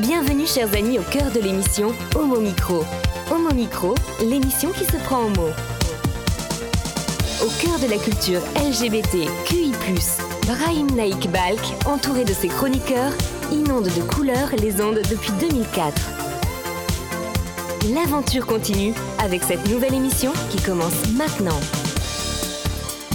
Bienvenue chers amis au cœur de l'émission Homo Micro. Homo Micro, l'émission qui se prend en mots. Au cœur de la culture LGBT, QI+, Brahim Naik Balk, entouré de ses chroniqueurs, inonde de couleurs les ondes depuis 2004. L'aventure continue avec cette nouvelle émission qui commence maintenant.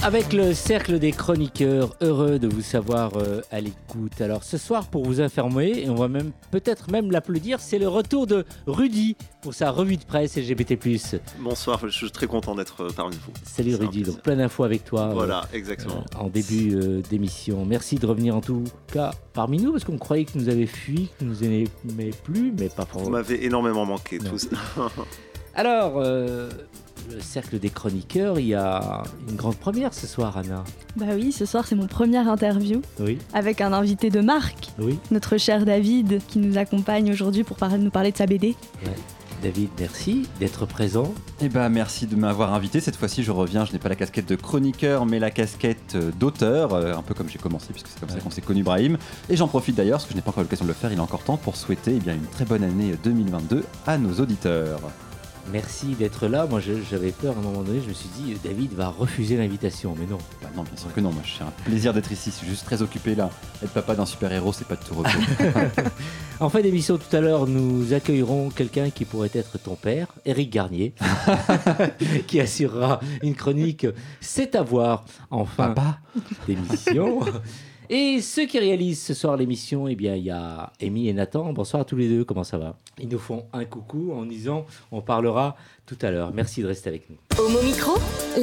Avec le cercle des chroniqueurs, heureux de vous savoir euh, à l'écoute. Alors ce soir, pour vous informer, et on va même peut-être même l'applaudir, c'est le retour de Rudy pour sa revue de presse LGBT+. Bonsoir, je suis très content d'être euh, parmi vous. Salut Rudy, donc plein d'infos avec toi. euh, Voilà, exactement. en début d'émission. Merci de revenir en tout cas parmi nous, parce qu'on croyait que nous avait fui, que nous aimait plus, mais pas Vous pour m'avez énormément manqué Non. tous. Alors, euh, le cercle des chroniqueurs, il y a une grande première ce soir, Anna. Bah oui, ce soir c'est mon première interview Oui, avec un invité de marque, oui. notre cher David, qui nous accompagne aujourd'hui pour nous parler de sa BD. David, merci d'être présent. Eh ben, merci de m'avoir invité. Cette fois-ci, je reviens. Je n'ai pas la casquette de chroniqueur, mais la casquette euh, d'auteur, euh, un peu comme j'ai commencé, puisque c'est comme ça qu'on s'est connu, Brahim. Et j'en profite d'ailleurs, parce que je n'ai pas encore eu l'occasion de le faire, il est encore temps pour souhaiter eh bien, une très bonne année 2022 à nos auditeurs. Merci d'être là. Moi, j'avais peur à un moment donné. Je me suis dit, David va refuser l'invitation. Mais non. Bah non, bien sûr que non. Moi, c'est un plaisir d'être ici. Je suis juste très occupé là. Être papa d'un super-héros, c'est pas de tout repos. En fin d'émission, tout à l'heure, nous accueillerons quelqu'un qui pourrait être ton père, Éric Garnier, qui assurera une chronique C'est à voir en fin d'émission. Et ceux qui réalisent ce soir l'émission, eh bien, il y a Amy et Nathan. Bonsoir à tous les deux, comment ça va? Ils nous font un coucou en disant on parlera tout à l'heure. Merci de rester avec nous. Homo Micro,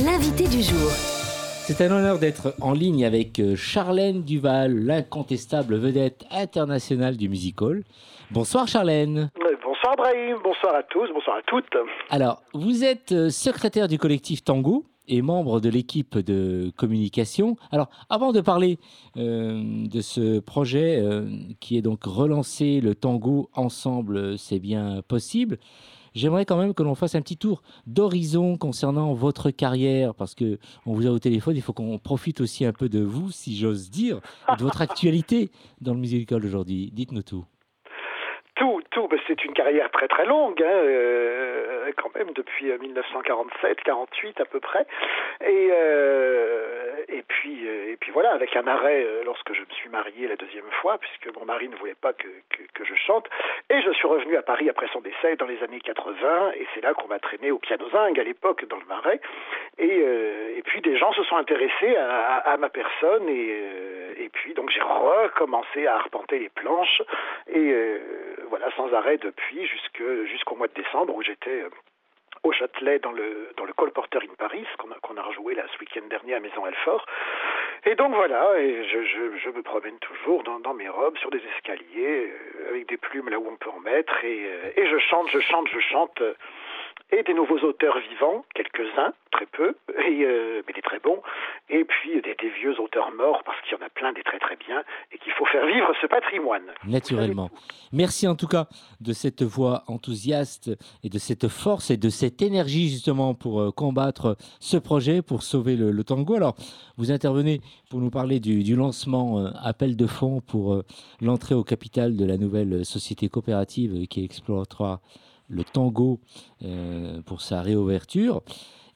l'invité du jour. C'est un honneur d'être en ligne avec euh, Charlène Duval, l'incontestable vedette internationale du music hall. Bonsoir Charlène. Bonsoir Brahim, bonsoir à tous, bonsoir à toutes. Alors, vous êtes euh, secrétaire du collectif Tango et membre de l'équipe de communication. Alors, avant de parler euh, de ce projet euh, qui est donc relancer le tango ensemble, c'est bien possible. J'aimerais quand même que l'on fasse un petit tour d'horizon concernant votre carrière, parce que on vous a au téléphone, il faut qu'on profite aussi un peu de vous, si j'ose dire, de votre actualité dans le musical aujourd'hui. Dites-nous tout. Tout, tout, c'est une carrière très très longue, hein, euh, quand même depuis euh, 1947, 48 à peu près. Et euh, puis euh, et puis voilà, avec un arrêt euh, lorsque je me suis marié la deuxième fois, puisque mon mari ne voulait pas que, je chante. Et je suis revenu à Paris après son décès dans les années 80, et c'est là qu'on m'a traîné au piano zinc à l'époque dans le Marais. Et, euh, puis des gens se sont intéressés à, ma personne et, euh, puis donc j'ai recommencé à arpenter les planches et euh, voilà sans arrêt depuis jusqu'au mois de décembre où j'étais euh, au Châtelet dans le dans le in Paris qu'on a, rejoué là ce week-end dernier à Maison Alfort. Et donc voilà et je, me promène toujours dans, mes robes sur des escaliers euh, avec des plumes là où on peut en mettre et, euh, je chante je chante je chante et des nouveaux auteurs vivants, quelques-uns, très peu, euh, mais des très bons, et puis des, vieux auteurs morts, parce qu'il y en a plein des très très bien, et qu'il faut faire vivre ce patrimoine. Naturellement. Merci en tout cas de cette voix enthousiaste et de cette force et de cette énergie justement pour euh, combattre ce projet, pour sauver le, tango. Alors, vous intervenez pour nous parler du, lancement euh, appel de fonds pour l'entrée au capital de la nouvelle société coopérative qui exploitera le tango euh, pour sa réouverture.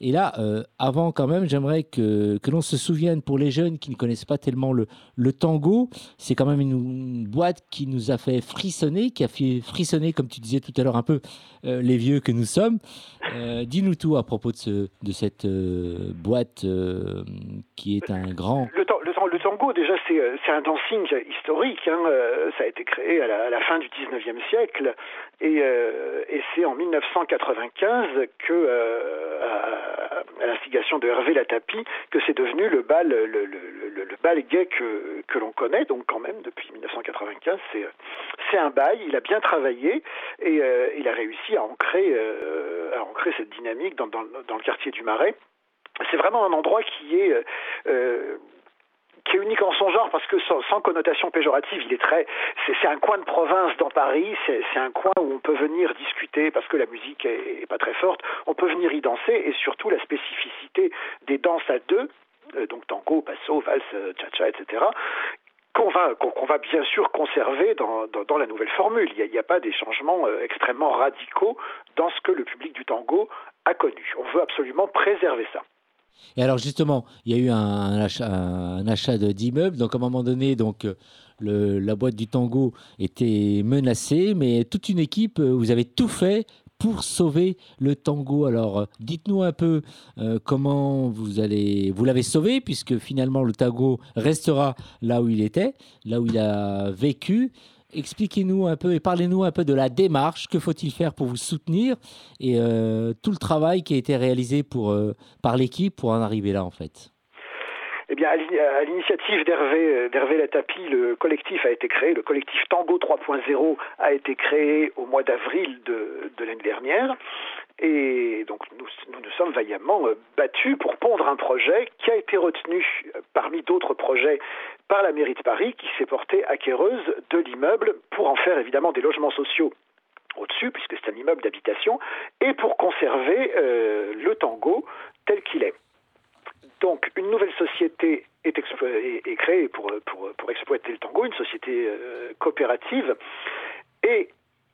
Et là, euh, avant quand même, j'aimerais que, que l'on se souvienne pour les jeunes qui ne connaissent pas tellement le, le tango, c'est quand même une, boîte qui nous a fait frissonner, qui a fait frissonner, comme tu disais tout à l'heure, un peu euh, les vieux que nous sommes. Dis-nous tout à propos de, ce, de cette boîte qui est un grand... déjà, c'est euh, c'est un dancing historique. hein, euh, ça a été créé à la, fin du 19e siècle. Et, euh, et c'est en 1995 que, à, l'instigation de Hervé Latapi, que c'est devenu le bal, gay que, l'on connaît. Donc, quand même, depuis 1995, c'est un bail. Il a bien travaillé et il a réussi à ancrer, cette dynamique dans, le quartier du Marais. C'est vraiment un endroit qui est qui est unique en son genre parce que sans, connotation péjorative, il est très, c'est un coin de province dans Paris, c'est un coin où on peut venir discuter parce que la musique est, est pas très forte, on peut venir y danser et surtout la spécificité des danses à deux, euh, donc tango, passo, valse, cha-cha, etc qu'on va, bien sûr conserver dans, la nouvelle formule. Il n'y a, a, pas des changements extrêmement radicaux dans ce que le public du tango a connu. On veut absolument préserver ça. Et alors justement, il y a eu un, achat, d'immeubles. Donc à un moment donné, donc le, la boîte du tango était menacée, mais toute une équipe, vous avez tout fait pour sauver le tango. Alors, dites-nous un peu euh, comment vous allez, vous l'avez sauvé puisque finalement le tango restera là où il était, là où il a vécu. Expliquez-nous un peu et parlez-nous un peu de la démarche. Que faut-il faire pour vous soutenir et euh, tout le travail qui a été réalisé pour, euh, par l'équipe pour en arriver là en fait? Eh bien, à l'initiative d'Hervé, d'Hervé Latapi, le collectif a été créé. Le collectif Tango 3.0 a été créé au mois d'avril de, l'année dernière. Et donc, nous, nous, sommes vaillamment euh, battus pour pondre un projet qui a été retenu euh, parmi d'autres projets par la mairie de Paris, qui s'est portée acquéreuse de l'immeuble pour en faire évidemment des logements sociaux au-dessus, puisque c'est un immeuble d'habitation, et pour conserver euh, le tango tel qu'il est. Donc, une nouvelle société est, créée pour, exploiter le tango, une société coopérative, et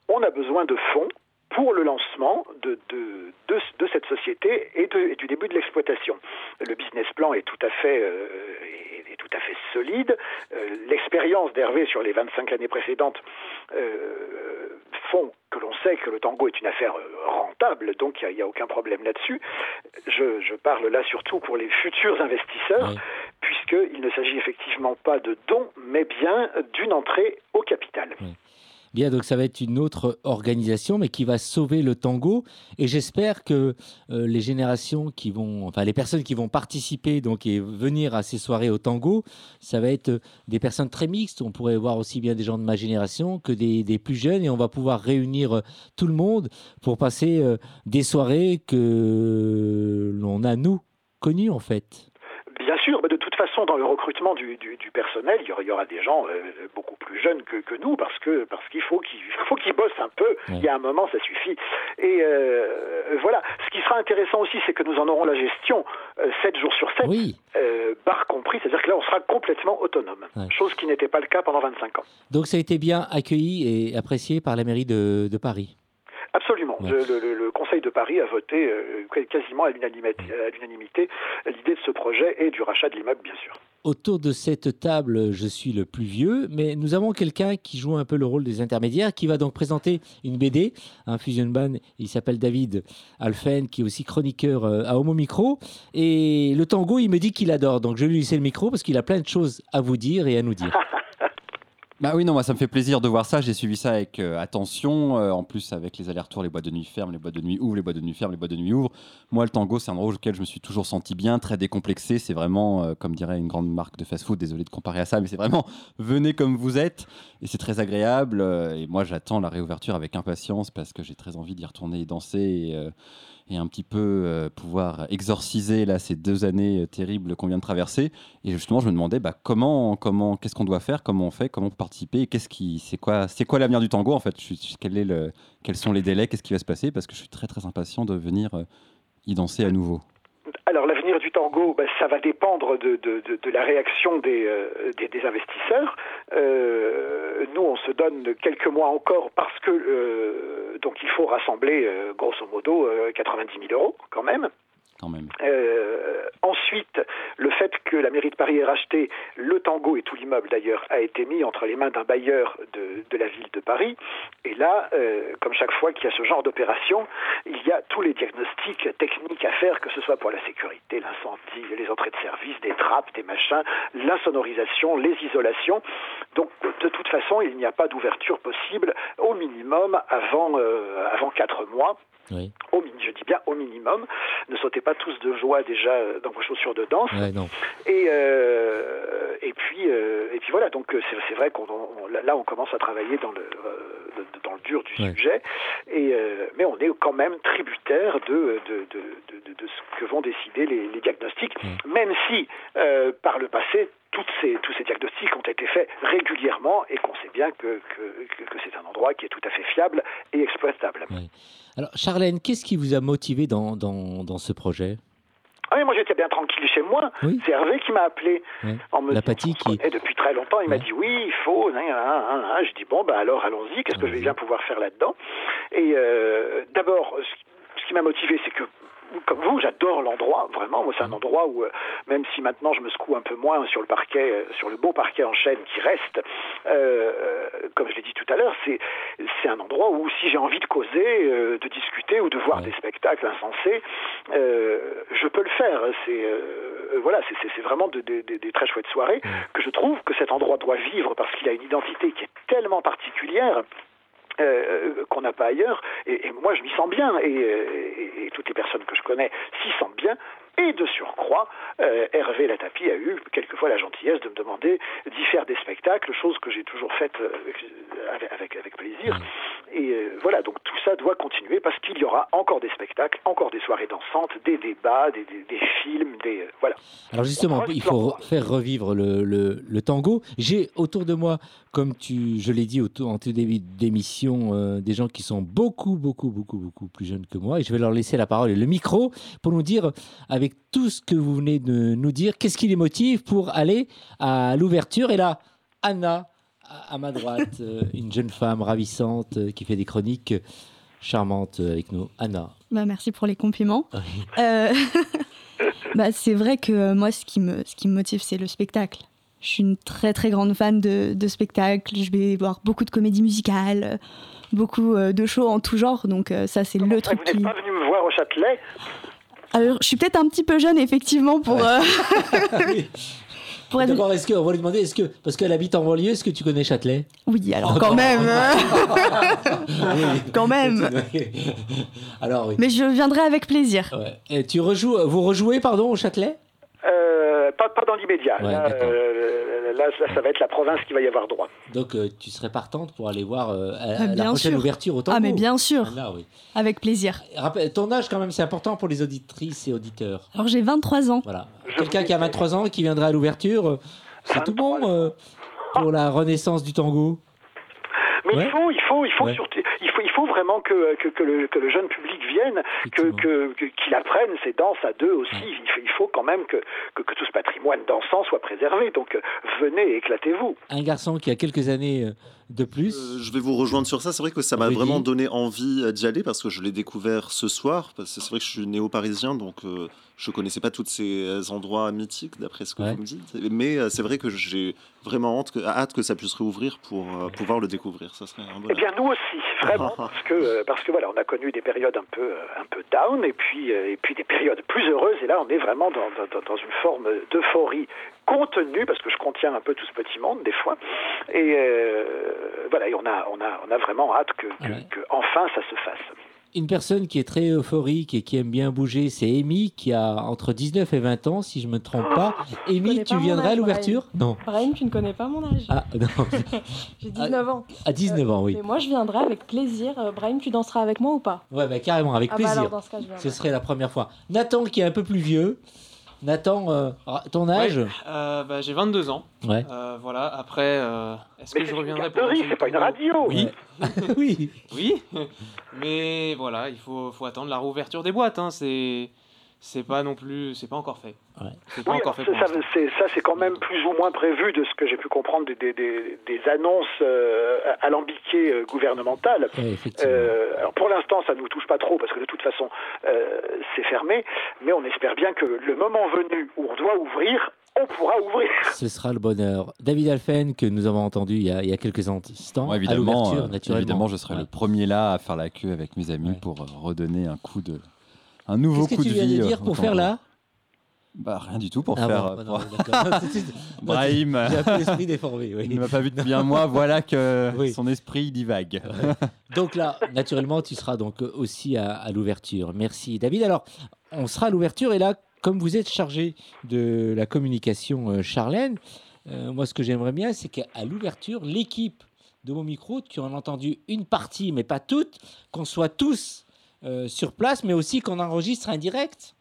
on a besoin de fonds pour le lancement de, de, de, cette société et, et, du début de l'exploitation. Le business plan est tout à fait, euh, est, tout à fait solide. Euh, l'expérience d'Hervé sur les 25 années précédentes font que l'on sait que le tango est une affaire euh, rentable, donc il n'y a, aucun problème là-dessus. Je, parle là surtout pour les futurs investisseurs, puisqu'il ne s'agit effectivement pas de dons, mais bien d'une entrée au capital. Bien, donc ça va être une autre organisation, mais qui va sauver le tango. Et j'espère que euh, les générations qui vont, enfin les personnes qui vont participer donc et venir à ces soirées au tango, ça va être des personnes très mixtes. On pourrait voir aussi bien des gens de ma génération que des, plus jeunes, et on va pouvoir réunir euh, tout le monde pour passer euh, des soirées que l'on a nous connues en fait. Bien sûr, mais de toute façon, dans le recrutement du, du, du personnel, il y, aura, des gens euh, beaucoup plus jeunes que, que, nous, parce que parce qu'il faut qu'ils faut qu'ils bossent un peu. Il y a un moment, ça suffit. Et euh, voilà. Ce qui sera intéressant aussi, c'est que nous en aurons la gestion euh, 7 jours sur 7, oui. euh, barre compris. C'est-à-dire que là, on sera complètement autonome, chose qui n'était pas le cas pendant 25 ans. Donc ça a été bien accueilli et apprécié par la mairie de, de Paris. Absolument. Ouais. Le, le, le, Conseil de Paris a voté euh, quasiment à l'unanimité l'idée de ce projet et du rachat de l'immeuble, bien sûr. Autour de cette table, je suis le plus vieux, mais nous avons quelqu'un qui joue un peu le rôle des intermédiaires, qui va donc présenter une BD, un fusion band. Il s'appelle David Alphen, qui est aussi chroniqueur euh, à Homo Micro. Et le tango, il me dit qu'il adore. Donc je vais lui laisser le micro parce qu'il a plein de choses à vous dire et à nous dire. Bah oui, non, moi ça me fait plaisir de voir ça. J'ai suivi ça avec euh, attention. Euh, en plus, avec les allers-retours, les boîtes de nuit ferment, les boîtes de nuit ouvrent, les boîtes de nuit ferment, les boîtes de nuit ouvrent. Moi, le tango, c'est un endroit auquel je me suis toujours senti bien, très décomplexé. C'est vraiment, euh, comme dirait une grande marque de fast-food, désolé de comparer à ça, mais c'est vraiment venez comme vous êtes. Et c'est très agréable. et moi, j'attends la réouverture avec impatience parce que j'ai très envie d'y retourner et danser. Et un petit peu euh, pouvoir exorciser là ces deux années euh, terribles qu'on vient de traverser. Et justement, je me demandais bah, comment, comment, qu'est-ce qu'on doit faire, comment on fait, comment participer, qu'est-ce qui, c'est quoi, c'est quoi l'avenir du tango en fait? Quel est le, quels sont les délais, qu'est-ce qui va se passer? Parce que je suis très très impatient de venir euh, y danser à nouveau. Alors l'avenir du tango, ben, ça va dépendre de, la réaction des, euh, investisseurs. Euh, nous, on se donne quelques mois encore parce que euh, donc il faut rassembler grosso modo euh, 90 000 euros quand même. Euh, ensuite, le fait que la mairie de Paris ait racheté le tango et tout l'immeuble d'ailleurs a été mis entre les mains d'un bailleur de, de, la ville de Paris. Et là, euh, comme chaque fois qu'il y a ce genre d'opération, il y a tous les diagnostics techniques à faire, que ce soit pour la sécurité, l'incendie, les entrées de service, des trappes, des machins, l'insonorisation, les isolations. Donc, de toute façon, il n'y a pas d'ouverture possible au minimum avant, euh, avant 4 mois. Oui. Au, je dis bien au minimum. Ne sautez pas tous de joie déjà euh, dans vos chaussures de danse. Ouais. Et, euh, et, puis, euh, et puis voilà, donc c'est vrai qu'on on- là on commence à travailler dans le, dans le dur du Ouais. sujet, et, euh, mais on est quand même tributaire de, de, de, de, ce que vont décider les, les diagnostics, même si par le passé toutes ces, tous ces diagnostics ont été faits régulièrement et qu'on sait bien que, que, que, que c'est un endroit qui est tout à fait fiable et exploitable. Alors, Charlène, qu'est-ce qui vous a motivé dans, dans, dans ce projet? Ah, mais moi j'étais bien tranquille chez moi. Oui. C'est Hervé qui m'a appelé Ouais. en me disant qui- connaît depuis très longtemps. Il m'a dit oui, il faut. nan, nan, nan. Je dis bon, bah alors allons-y. Qu'est-ce que je vais bien pouvoir faire là-dedans? Et euh, d'abord, ce qui m'a motivé, c'est que comme vous, j'adore l'endroit, vraiment. Moi, c'est un endroit où, euh, même si maintenant je me secoue un peu moins sur le parquet, euh, sur le beau parquet en chêne qui reste, euh, comme je l'ai dit tout à l'heure, c'est c'est un endroit où si j'ai envie de causer, de discuter ou de voir Ouais. des spectacles insensés, je peux le faire. C'est voilà, c'est- c'est c'est vraiment de- de- de- des très chouettes soirées que je trouve que cet endroit doit vivre parce qu'il a une identité qui est tellement particulière euh, qu'on n'a pas ailleurs. Et, moi, je m'y sens bien. Euh, et toutes les personnes que je connais s'y sentent bien. Et de surcroît, euh, Hervé Latapi a eu quelquefois la gentillesse de me demander d'y faire des spectacles, chose que j'ai toujours faite euh, avec, avec, avec plaisir. Et euh, voilà, donc tout ça doit continuer parce qu'il y aura encore des spectacles, encore des soirées dansantes, des débats, des, des- des films, des... euh, voilà. Alors justement, il faut faire revivre le, le- le tango. J'ai autour de moi, comme tu, je l'ai dit en tout début d'émission, euh, des gens qui sont beaucoup, beaucoup, beaucoup, beaucoup plus jeunes que moi. Et je vais leur laisser la parole et le micro pour nous dire, avec tout ce que vous venez de nous dire, qu'est-ce qui les motive pour aller à l'ouverture? Et là, Anna, à, à ma droite, euh, une jeune femme ravissante euh, qui fait des chroniques charmantes euh, avec nous. Anna. Bah, merci pour les compliments. Oui. Euh, bah, c'est vrai que moi, ce qui me, ce qui me motive, c'est le spectacle. Je suis une très très grande fan de, de spectacles. Je vais voir beaucoup de comédies musicales, beaucoup de shows en tout genre. Donc ça, c'est le truc vous n'êtes qui. pas venu me voir au Châtelet? Alors, je suis peut-être un petit peu jeune, effectivement, pour. euh, pour être... D'abord, est-ce que, on va lui demander, est-ce que, parce qu'elle habite en banlieue, est-ce que tu connais Châtelet? Oui, alors quand même. Oui. Quand même. Alors oui. Mais je viendrai avec plaisir. Ouais. Et tu rejoues, vous rejouez pardon au Châtelet? Euh, pas, pas dans l'immédiat. Ouais, là, euh, là, ça, ça va être la province qui va y avoir droit. Donc euh, tu serais partante pour aller voir euh, à- Ah, la prochaine sûr. ouverture au tango. Ah, mais bien sûr, Anna, oui. avec plaisir. Rappel- ton âge quand même, c'est important pour les auditrices et auditeurs. Alors, j'ai 23 ans. Voilà. Quelqu'un qui a 23 ans et qui viendrait à l'ouverture, euh, c'est tout 23 bon euh, pour la renaissance du tango? Mais Ouais. il faut, il faut, il faut Ouais. surtout, faut, il faut vraiment que, que, que le, que le jeune public vienne, que, Effectivement. que, qu'il apprenne ces danses à deux aussi. Il, faut, il faut quand même que, que, que tout ce patrimoine dansant soit préservé. Donc euh, venez éclatez-vous. Un garçon qui a quelques années euh, de plus. Euh, je vais vous rejoindre sur ça. C'est vrai que ça m'a vraiment donné envie d'y aller parce que je l'ai découvert ce soir. Parce que c'est vrai que je suis néo-parisien, donc euh, je connaissais pas tous ces endroits mythiques d'après ce que Ouais. vous me dites. Mais euh, c'est vrai que j'ai vraiment hâte que, hâte que ça puisse réouvrir pour euh, pouvoir le découvrir. Ça serait un Eh bonheur. bien nous aussi, vraiment, parce que euh, parce que voilà, on a connu des périodes un peu euh, un peu down et puis euh, et puis des périodes plus heureuses. Et là, on est vraiment dans, dans, dans une forme d'euphorie contenue parce que je contiens un peu tout ce petit monde des fois. Et euh, voilà, et on a on a on a vraiment hâte que, que, Ouais. que enfin ça se fasse. Une personne qui est très euphorique et qui aime bien bouger, c'est Amy, qui a entre 19 et 20 ans, si je me trompe pas. Amy, connais tu viendrais à l'ouverture? Non. Brahim, tu ne connais pas mon âge. Ah, non. J'ai 19 ans. À 19 ans, oui. Mais moi, je viendrai avec plaisir. Euh, Brahim, tu danseras avec moi ou pas? Ouais, bah, carrément, avec Ah bah plaisir. alors, dans ce cas, je viendrai. Ce serait la première fois. Nathan, qui est un peu plus vieux. Nathan, euh, ton âge Euh, bah, j'ai 22 ans. Ouais. Euh, voilà, après, euh, est-ce que c'est je reviendrai pour c'est pas une radio. Oui, oui. oui. Mais voilà, il faut, faut attendre la réouverture des boîtes. Hein. C'est, c'est pas non plus, c'est pas encore fait. Ouais. C'est pas Oui, encore fait ça, c'est, ça, c'est quand même plus ou moins prévu de ce que j'ai pu comprendre des, des, des, des annonces euh, alambiquées euh, gouvernementales. Ouais. Euh, alors pour l'instant, ça ne nous touche pas trop parce que de toute façon, euh, c'est fermé. Mais on espère bien que le moment venu où on doit ouvrir, on pourra ouvrir. Ce sera le bonheur. David Alphen, que nous avons entendu il y a, il y a quelques instants, évidemment, euh, naturellement. évidemment, je serai Ouais. le premier là à faire la queue avec mes amis Ouais. pour redonner un coup de, un nouveau Qu'est-ce coup que tu de viens vie. de euh, dire au pour faire là? Bah rien du tout pour Ah faire. bon, euh, bah non. Brahim, J'ai un peu l'esprit déformé, oui. il ne m'a pas vu depuis un mois. Voilà que Oui. son esprit divague. Donc là, naturellement, tu seras donc aussi à, à l'ouverture. Merci David. Alors, on sera à l'ouverture et là, comme vous êtes chargé de la communication, euh, Charlène, euh, moi ce que j'aimerais bien, c'est qu'à l'ouverture, l'équipe de mon micro, tu en as entendu une partie, mais pas toute, qu'on soit tous euh, sur place, mais aussi qu'on enregistre un direct.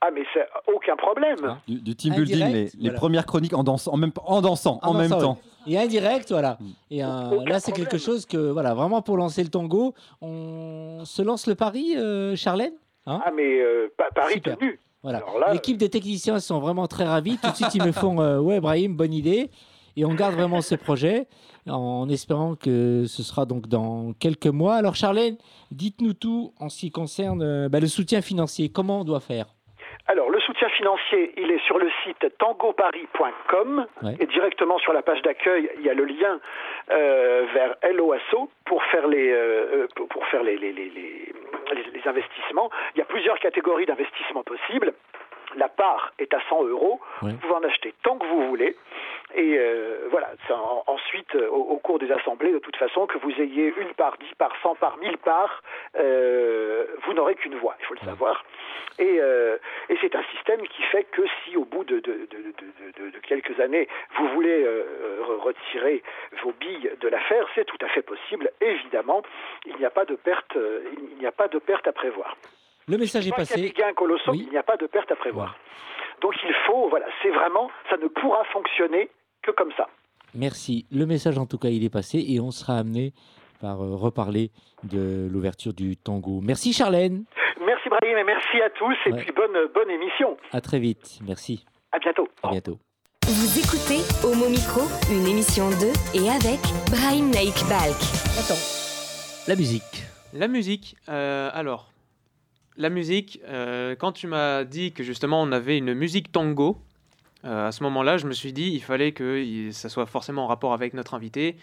Ah, mais c'est aucun problème. Hein Du, du team Un building, direct, les, premières chroniques en dansant, en même, en dansant, en, En même dansant, temps. Et un direct, voilà. Mm. Et un- Aucun là, c'est quelque chose que, voilà, vraiment pour lancer le tango, on se lance le pari, euh, Charlène? Ah, mais euh, pa- Paris Super. tenu. Voilà. L'équipe des techniciens sont vraiment très ravis. Tout de suite, ils me font euh, Ouais, Brahim, bonne idée. Et on garde vraiment ce projet en espérant que ce sera donc dans quelques mois. Alors, Charlène, dites-nous tout en ce qui concerne euh, bah, le soutien financier. Comment on doit faire? Alors, le soutien financier, il est sur le site tangoparis.com et directement sur la page d'accueil, il y a le lien euh, vers LOASO pour faire les euh, pour faire les, les, les, les, investissements. Il y a plusieurs catégories d'investissements possibles. La part est à 100 euros. Vous pouvez en acheter tant que vous voulez. Et euh, voilà, ensuite, euh, au, cours des assemblées, de toute façon, que vous ayez une part, dix par cent par mille parts, euh, vous n'aurez qu'une voix, il faut le savoir. Et, et c'est un système qui fait que si au bout de, de, de, quelques années, vous voulez retirer vos billes de l'affaire, c'est tout à fait possible. Évidemment, il n'y a pas de perte, il n'y a pas de perte à prévoir. Le message est passé. Il y a un il n'y a pas de perte à prévoir. Donc il faut, voilà, c'est vraiment, ça ne pourra fonctionner que comme ça. Merci. Le message, en tout cas, il est passé et on sera amené par euh, reparler de l'ouverture du tango. Merci Charlène. Merci Brahim et merci à tous et puis bonne, bonne émission. À très vite. Merci. À bientôt. À bientôt. Vous écoutez Homo Micro, une émission de et avec Brahim Naik Balk. Attends. La musique. La musique. Euh, alors, la musique, euh, quand tu m'as dit que justement on avait une musique tango, euh, à ce moment-là, je me suis dit il fallait que ça soit forcément en rapport avec notre invité.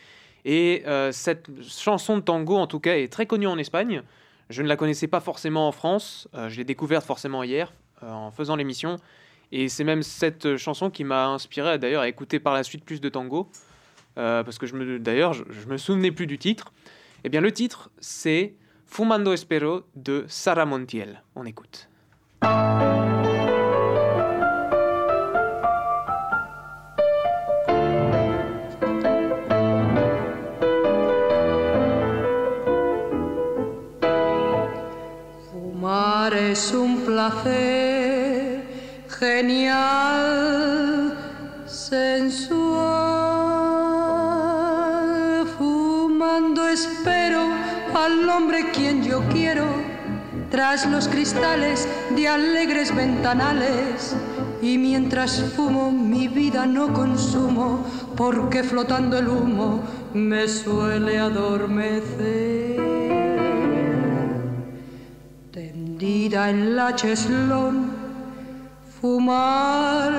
Et euh, cette chanson de tango, en tout cas, est très connue en Espagne. Je ne la connaissais pas forcément en France. je l'ai découverte forcément hier en faisant l'émission. Et c'est même cette chanson qui m'a inspiré d'ailleurs à écouter par la suite plus de tango. parce que d'ailleurs, je, je me souvenais plus du titre. Eh bien, le titre, c'est Fumando Espero de Sara Montiel. On écoute. Fumar es un placer genial, sensual. Fumando espero al hombre quiero, tras los cristales de alegres ventanales. Y mientras fumo mi vida no consumo, porque flotando el humo me suele adormecer. Tendida en la cheslón, fumar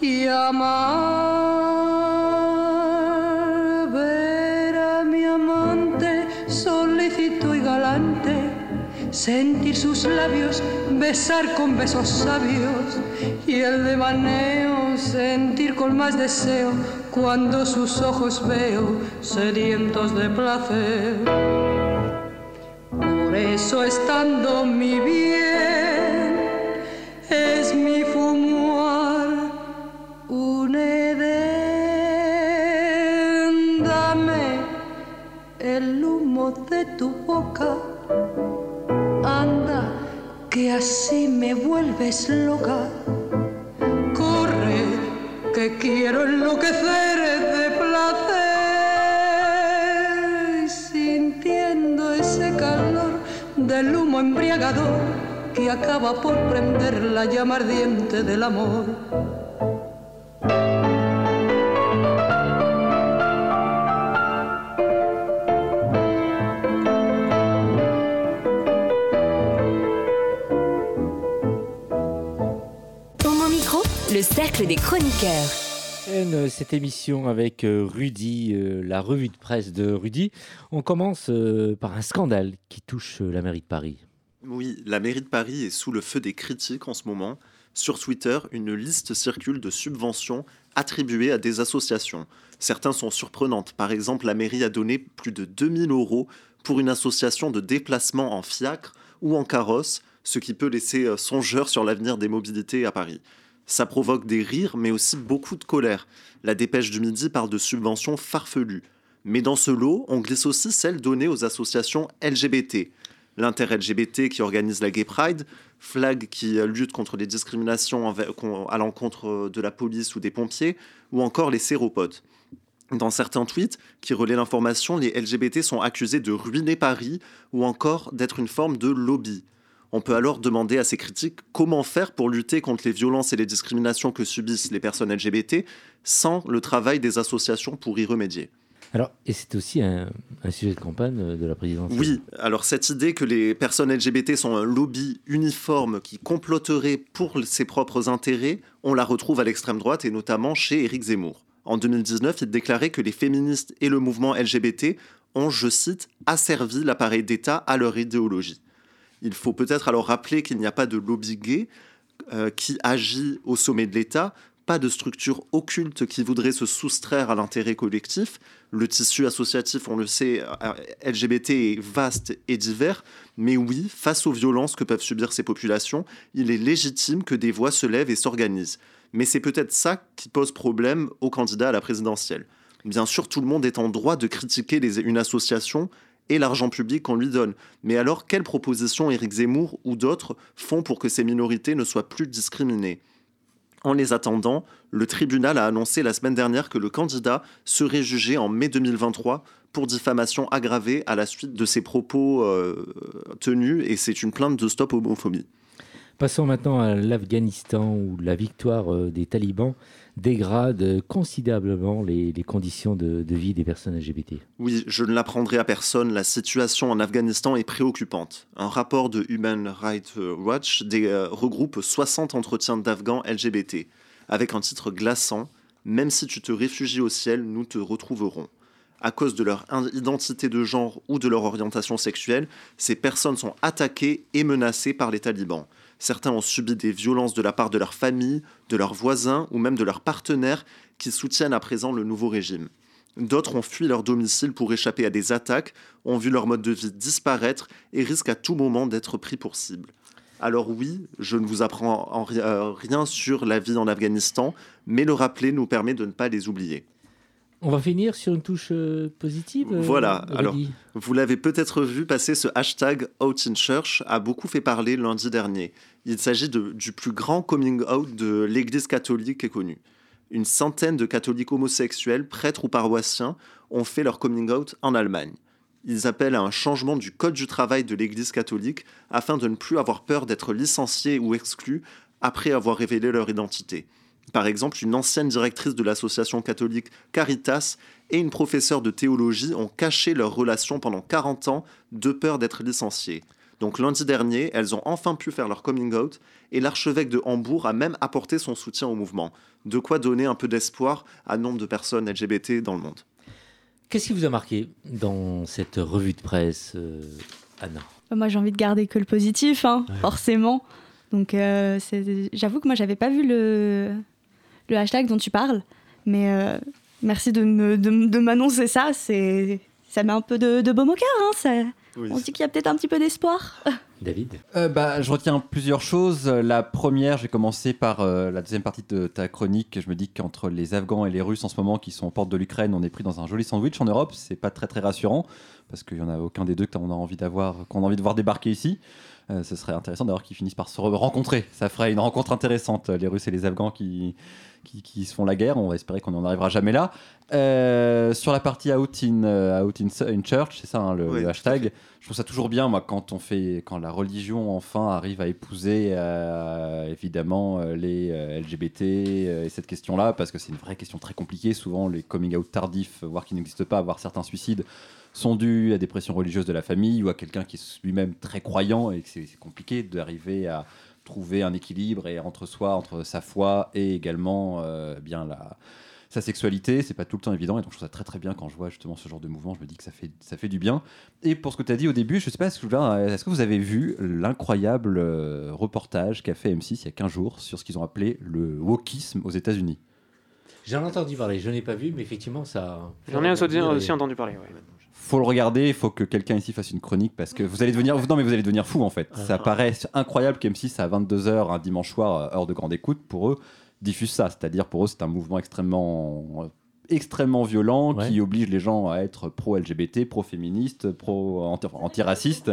y amar. Sentir sus labios, besar con besos sabios y el devaneo sentir con más deseo cuando sus ojos veo sedientos de placer. Por eso estando mi bien es mi fumar un edén. Dame el humo de tu boca que así me vuelves loca. Corre, que quiero enloquecer de placer, sintiendo ese calor del humo embriagador que acaba por prender la llama ardiente del amor. Cercle des chroniqueurs. Euh, cette émission avec euh, Rudy, euh, la revue de presse de Rudy. On commence par un scandale qui touche la mairie de Paris. Oui, la mairie de Paris est sous le feu des critiques en ce moment. Sur Twitter, une liste circule de subventions attribuées à des associations. Certains sont surprenantes. Par exemple, la mairie a donné plus de 2000 euros pour une association de déplacement en fiacre ou en carrosse, ce qui peut laisser songeur sur l'avenir des mobilités à Paris. Ça provoque des rires, mais aussi beaucoup de colère. La dépêche du midi parle de subventions farfelues. Mais dans ce lot, on glisse aussi celles données aux associations LGBT. L'inter-LGBT qui organise la Gay Pride, Flag qui lutte contre les discriminations à l'encontre de la police ou des pompiers, ou encore les séropodes. Dans certains tweets qui relaient l'information, les LGBT sont accusés de ruiner Paris ou encore d'être une forme de lobby. On peut alors demander à ces critiques comment faire pour lutter contre les violences et les discriminations que subissent les personnes LGBT sans le travail des associations pour y remédier. Alors, et c'est aussi un, sujet de campagne euh, de la présidence. Oui, alors cette idée que les personnes LGBT sont un lobby uniforme qui comploterait pour ses propres intérêts, on la retrouve à l'extrême droite et notamment chez Éric Zemmour. En 2019, il déclarait que les féministes et le mouvement LGBT ont, je cite, asservi l'appareil d'État à leur idéologie. Il faut peut-être alors rappeler qu'il n'y a pas de lobby gay euh, qui agit au sommet de l'État, pas de structure occulte qui voudrait se soustraire à l'intérêt collectif. Le tissu associatif, on le sait, euh, LGBT est vaste et divers, mais oui, face aux violences que peuvent subir ces populations, il est légitime que des voix se lèvent et s'organisent. Mais c'est peut-être ça qui pose problème aux candidats à la présidentielle. Bien sûr, tout le monde est en droit de critiquer une association et l'argent public qu'on lui donne. Mais alors, quelles propositions Éric Zemmour ou d'autres font pour que ces minorités ne soient plus discriminées? En les attendant, le tribunal a annoncé la semaine dernière que le candidat serait jugé en mai 2023 pour diffamation aggravée à la suite de ses propos euh, tenus et c'est une plainte de stop homophobie. Passons maintenant à l'Afghanistan où la victoire euh, des talibans dégrade considérablement les, conditions de, vie des personnes LGBT. Oui, je ne l'apprendrai à personne, la situation en Afghanistan est préoccupante. Un rapport de Human Rights Watch euh, regroupe 60 entretiens d'Afghans LGBT, avec un titre glaçant Même si tu te réfugies au ciel, nous te retrouverons. À cause de leur identité de genre ou de leur orientation sexuelle, ces personnes sont attaquées et menacées par les talibans. Certains ont subi des violences de la part de leur famille, de leurs voisins ou même de leurs partenaires qui soutiennent à présent le nouveau régime. D'autres ont fui leur domicile pour échapper à des attaques, ont vu leur mode de vie disparaître et risquent à tout moment d'être pris pour cible. Alors oui, je ne vous apprends euh, rien sur la vie en Afghanistan, mais le rappeler nous permet de ne pas les oublier. On va finir sur une touche euh, positive. Euh, voilà, alors vous l'avez peut-être vu passer, ce hashtag Out in Church a beaucoup fait parler lundi dernier. Il s'agit du plus grand coming out de l'Église catholique est connue. Une centaine de catholiques homosexuels, prêtres ou paroissiens, ont fait leur coming out en Allemagne. Ils appellent à un changement du code du travail de l'Église catholique afin de ne plus avoir peur d'être licenciés ou exclus après avoir révélé leur identité. Par exemple, une ancienne directrice de l'association catholique Caritas et une professeure de théologie ont caché leur relation pendant 40 ans de peur d'être licenciées. Donc lundi dernier, elles ont enfin pu faire leur coming out et l'archevêque de Hambourg a même apporté son soutien au mouvement. De quoi donner un peu d'espoir à nombre de personnes LGBT dans le monde. Qu'est-ce qui vous a marqué dans cette revue de presse, euh, Anna? Moi j'ai envie de garder que le positif, hein, forcément. Donc euh, j'avoue que moi j'avais pas vu le, le hashtag dont tu parles. Mais euh, merci de, m'annoncer ça. C'est, ça met un peu de, de baume au cœur. Hein, On se dit qu'il y a peut-être un petit peu d'espoir. David euh, bah, Je retiens plusieurs choses. La première, j'ai commencé par euh, la deuxième partie de ta chronique. Je me dis qu'entre les Afghans et les Russes en ce moment qui sont aux portes de l'Ukraine, on est pris dans un joli sandwich en Europe. C'est pas très très rassurant parce qu'il n'y en a aucun des deux qu'on a envie d'avoir, qu'on a envie de voir débarquer ici. Euh, ce serait intéressant d'avoir qu'ils finissent par se rencontrer. Ça ferait une rencontre intéressante, les Russes et les Afghans qui, qui, se font la guerre. On va espérer qu'on n'en arrivera jamais là. Euh, sur la partie Out in, euh, out in, Church, c'est ça hein, le, hashtag. Je trouve ça toujours bien, moi, quand on fait, quand la religion enfin arrive à épouser évidemment les LGBT et cette question-là, parce que c'est une vraie question très compliquée. Souvent, les coming out tardifs, voire qui n'existent pas, voire certains suicides sont dus à des pressions religieuses de la famille ou à quelqu'un qui est lui-même très croyant et que c'est compliqué d'arriver à trouver un équilibre et entre soi, entre sa foi et également euh, bien la, sa sexualité, c'est pas tout le temps évident et donc je trouve ça très très bien quand je vois justement ce genre de mouvement, je me dis que ça fait, ça fait du bien. Et pour ce que tu as dit au début, je sais pas, est-ce que vous avez vu l'incroyable euh, reportage qu'a fait M6 il y a 15 jours sur ce qu'ils ont appelé le wokisme aux États-Unis? J'en ai entendu parler, je n'ai pas vu, mais effectivement ça. J'en ai aussi, entendu parler. Ouais faut le regarder, il faut que quelqu'un ici fasse une chronique parce que vous allez devenir non mais vous allez devenir fou en fait. Ah. Ça paraît incroyable qu'M6 à 22h un dimanche soir heure de grande écoute pour eux diffuse ça, c'est-à-dire pour eux c'est un mouvement extrêmement extrêmement violent qui oblige les gens à être pro LGBT, pro féministe, pro antiraciste.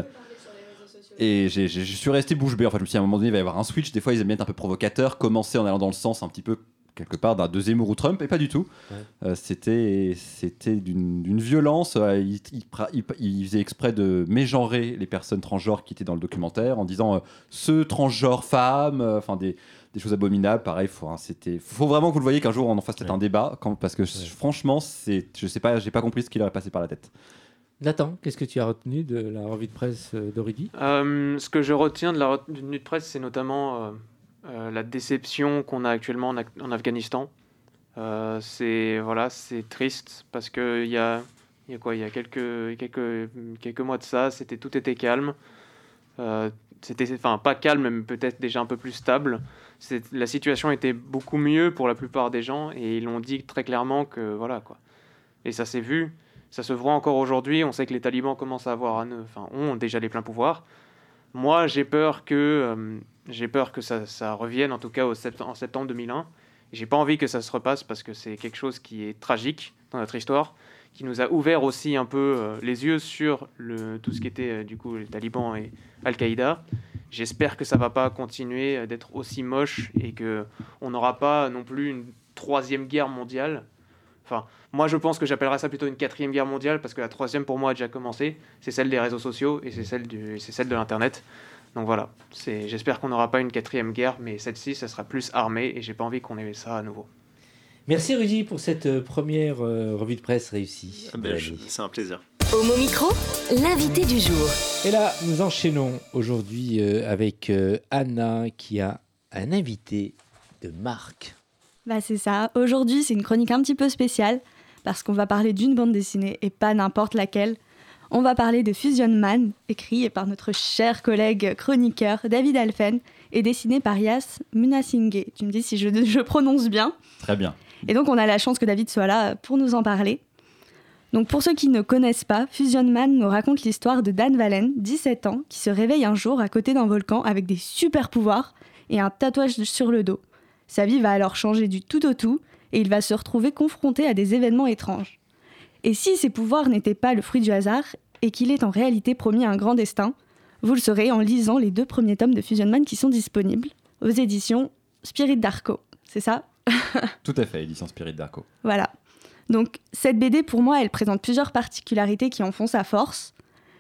Et je suis resté bouche bée. En fait, je me suis dit à un moment donné, il va y avoir un switch. Des fois, ils aiment bien être un peu provocateurs, commencer en allant dans le sens un petit peu quelque part d'un de Zemmour ou Trump, et pas du tout. Euh, c'était c'était d'une violence. euh, il, faisait exprès de mégenrer les personnes transgenres qui étaient dans le documentaire en disant euh, ce transgenre femme, euh, enfin des, des choses abominables. Pareil, faut, hein, c'était, faut vraiment que vous le voyez qu'un jour on en fasse peut-être un débat, quand- parce que franchement, c'est, je sais pas, j'ai pas compris ce qui leur est passé par la tête. Nathan, qu'est-ce que tu as retenu de la revue de presse euh, d'Oridi Euh, ce que je retiens de la retenue de presse, c'est notamment la déception qu'on a actuellement en, Afghanistan. Euh, c'est voilà, c'est triste parce que il y a, y a quoi, il y a quelques quelques quelques mois de ça, c'était tout était calme. Euh, c'était enfin pas calme, mais peut-être déjà un peu plus stable. La situation était beaucoup mieux pour la plupart des gens et ils l'ont dit très clairement que voilà quoi. Et ça s'est vu, ça se voit encore aujourd'hui. On sait que les talibans commencent à avoir, enfin, ont déjà les pleins pouvoirs. Moi, j'ai peur que, euh, j'ai peur que ça, revienne, en tout cas en septembre 2001. Et J'ai pas envie que ça se repasse parce que c'est quelque chose qui est tragique dans notre histoire, qui nous a ouvert aussi un peu euh, les yeux sur tout ce qui était euh, du coup les talibans et Al-Qaïda. J'espère que ça va pas continuer euh, d'être aussi moche et que on n'aura pas non plus une troisième guerre mondiale. Enfin, moi je pense que j'appellerais ça plutôt une quatrième guerre mondiale parce que la troisième pour moi a déjà commencé. C'est celle des réseaux sociaux et c'est celle de l'internet. Donc voilà, c'est, j'espère qu'on n'aura pas une quatrième guerre, mais celle-ci, ça sera plus armée et j'ai pas envie qu'on ait ça à nouveau. Merci Rudy pour cette euh, première euh, revue de presse réussie. Ah ben, c'est un plaisir. Homo Micro, l'invité du jour. Et là, nous enchaînons aujourd'hui euh, avec euh, Anna qui a un invité de marque. Bah c'est ça. Aujourd'hui, c'est une chronique un petit peu spéciale parce qu'on va parler d'une bande dessinée et pas n'importe laquelle. On va parler de Fusion Man, écrit par notre cher collègue chroniqueur David Alphen et dessiné par Yas Munasinghe. Tu me dis si je, je prononce bien. Très bien. Et donc on a la chance que David soit là pour nous en parler. Donc pour ceux qui ne connaissent pas, Fusion Man nous raconte l'histoire de Dan Valen, 17 ans, qui se réveille un jour à côté d'un volcan avec des super pouvoirs et un tatouage sur le dos. Sa vie va alors changer du tout au tout et il va se retrouver confronté à des événements étranges. Et si ses pouvoirs n'étaient pas le fruit du hasard et qu'il est en réalité promis un grand destin, vous le saurez en lisant les deux premiers tomes de Fusion Man qui sont disponibles aux éditions Spirit d'Arco. C'est ça? Tout à fait, édition Spirit d'Arco. voilà. Donc cette BD, pour moi, elle présente plusieurs particularités qui en font sa force.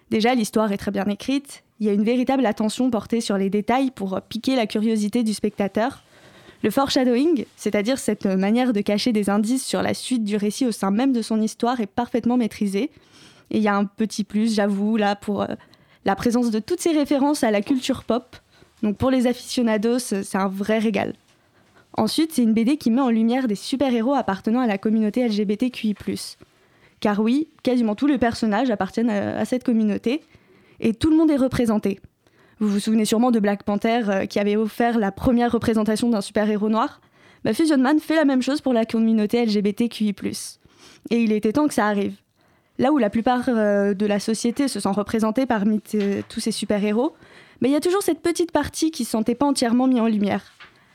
Déjà, l'histoire est très bien écrite. Il y a une véritable attention portée sur les détails pour piquer la curiosité du spectateur. Le foreshadowing, c'est-à-dire cette manière de cacher des indices sur la suite du récit au sein même de son histoire, est parfaitement maîtrisé. Et il y a un petit plus, j'avoue, là, pour euh, la présence de toutes ces références à la culture pop. Donc pour les aficionados, c'est un vrai régal. Ensuite, c'est une BD qui met en lumière des super-héros appartenant à la communauté LGBTQI+. Car oui, quasiment tous les personnages appartiennent à, à cette communauté, et tout le monde est représenté. Vous vous souvenez sûrement de Black Panther euh, qui avait offert la première représentation d'un super-héros noir bah, Fusion Man fait la même chose pour la communauté LGBTQI+. Et il était temps que ça arrive. Là où la plupart euh, de la société se sent représentée parmi t- tous ces super-héros, mais il y a toujours cette petite partie qui ne se sentait pas entièrement mise en lumière.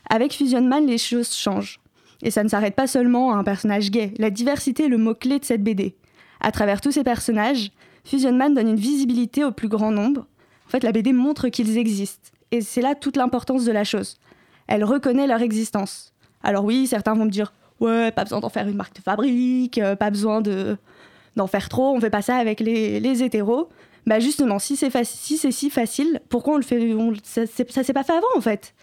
Avec Fusion Man, les choses changent. Et ça ne s'arrête pas seulement à un personnage gay. La diversité est le mot-clé de cette BD. À travers tous ces personnages, Fusion Man donne une visibilité au plus grand nombre. En fait, la BD montre qu'ils existent. Et c'est là toute l'importance de la chose. Elle reconnaît leur existence. Alors oui, certains vont me dire Ouais, pas besoin d'en faire une marque de fabrique, euh, pas besoin de d'en faire trop, on fait pas ça avec les, les hétéros. Bah justement, si c'est si facile, pourquoi on le fait Ça, s'est pas fait avant en fait?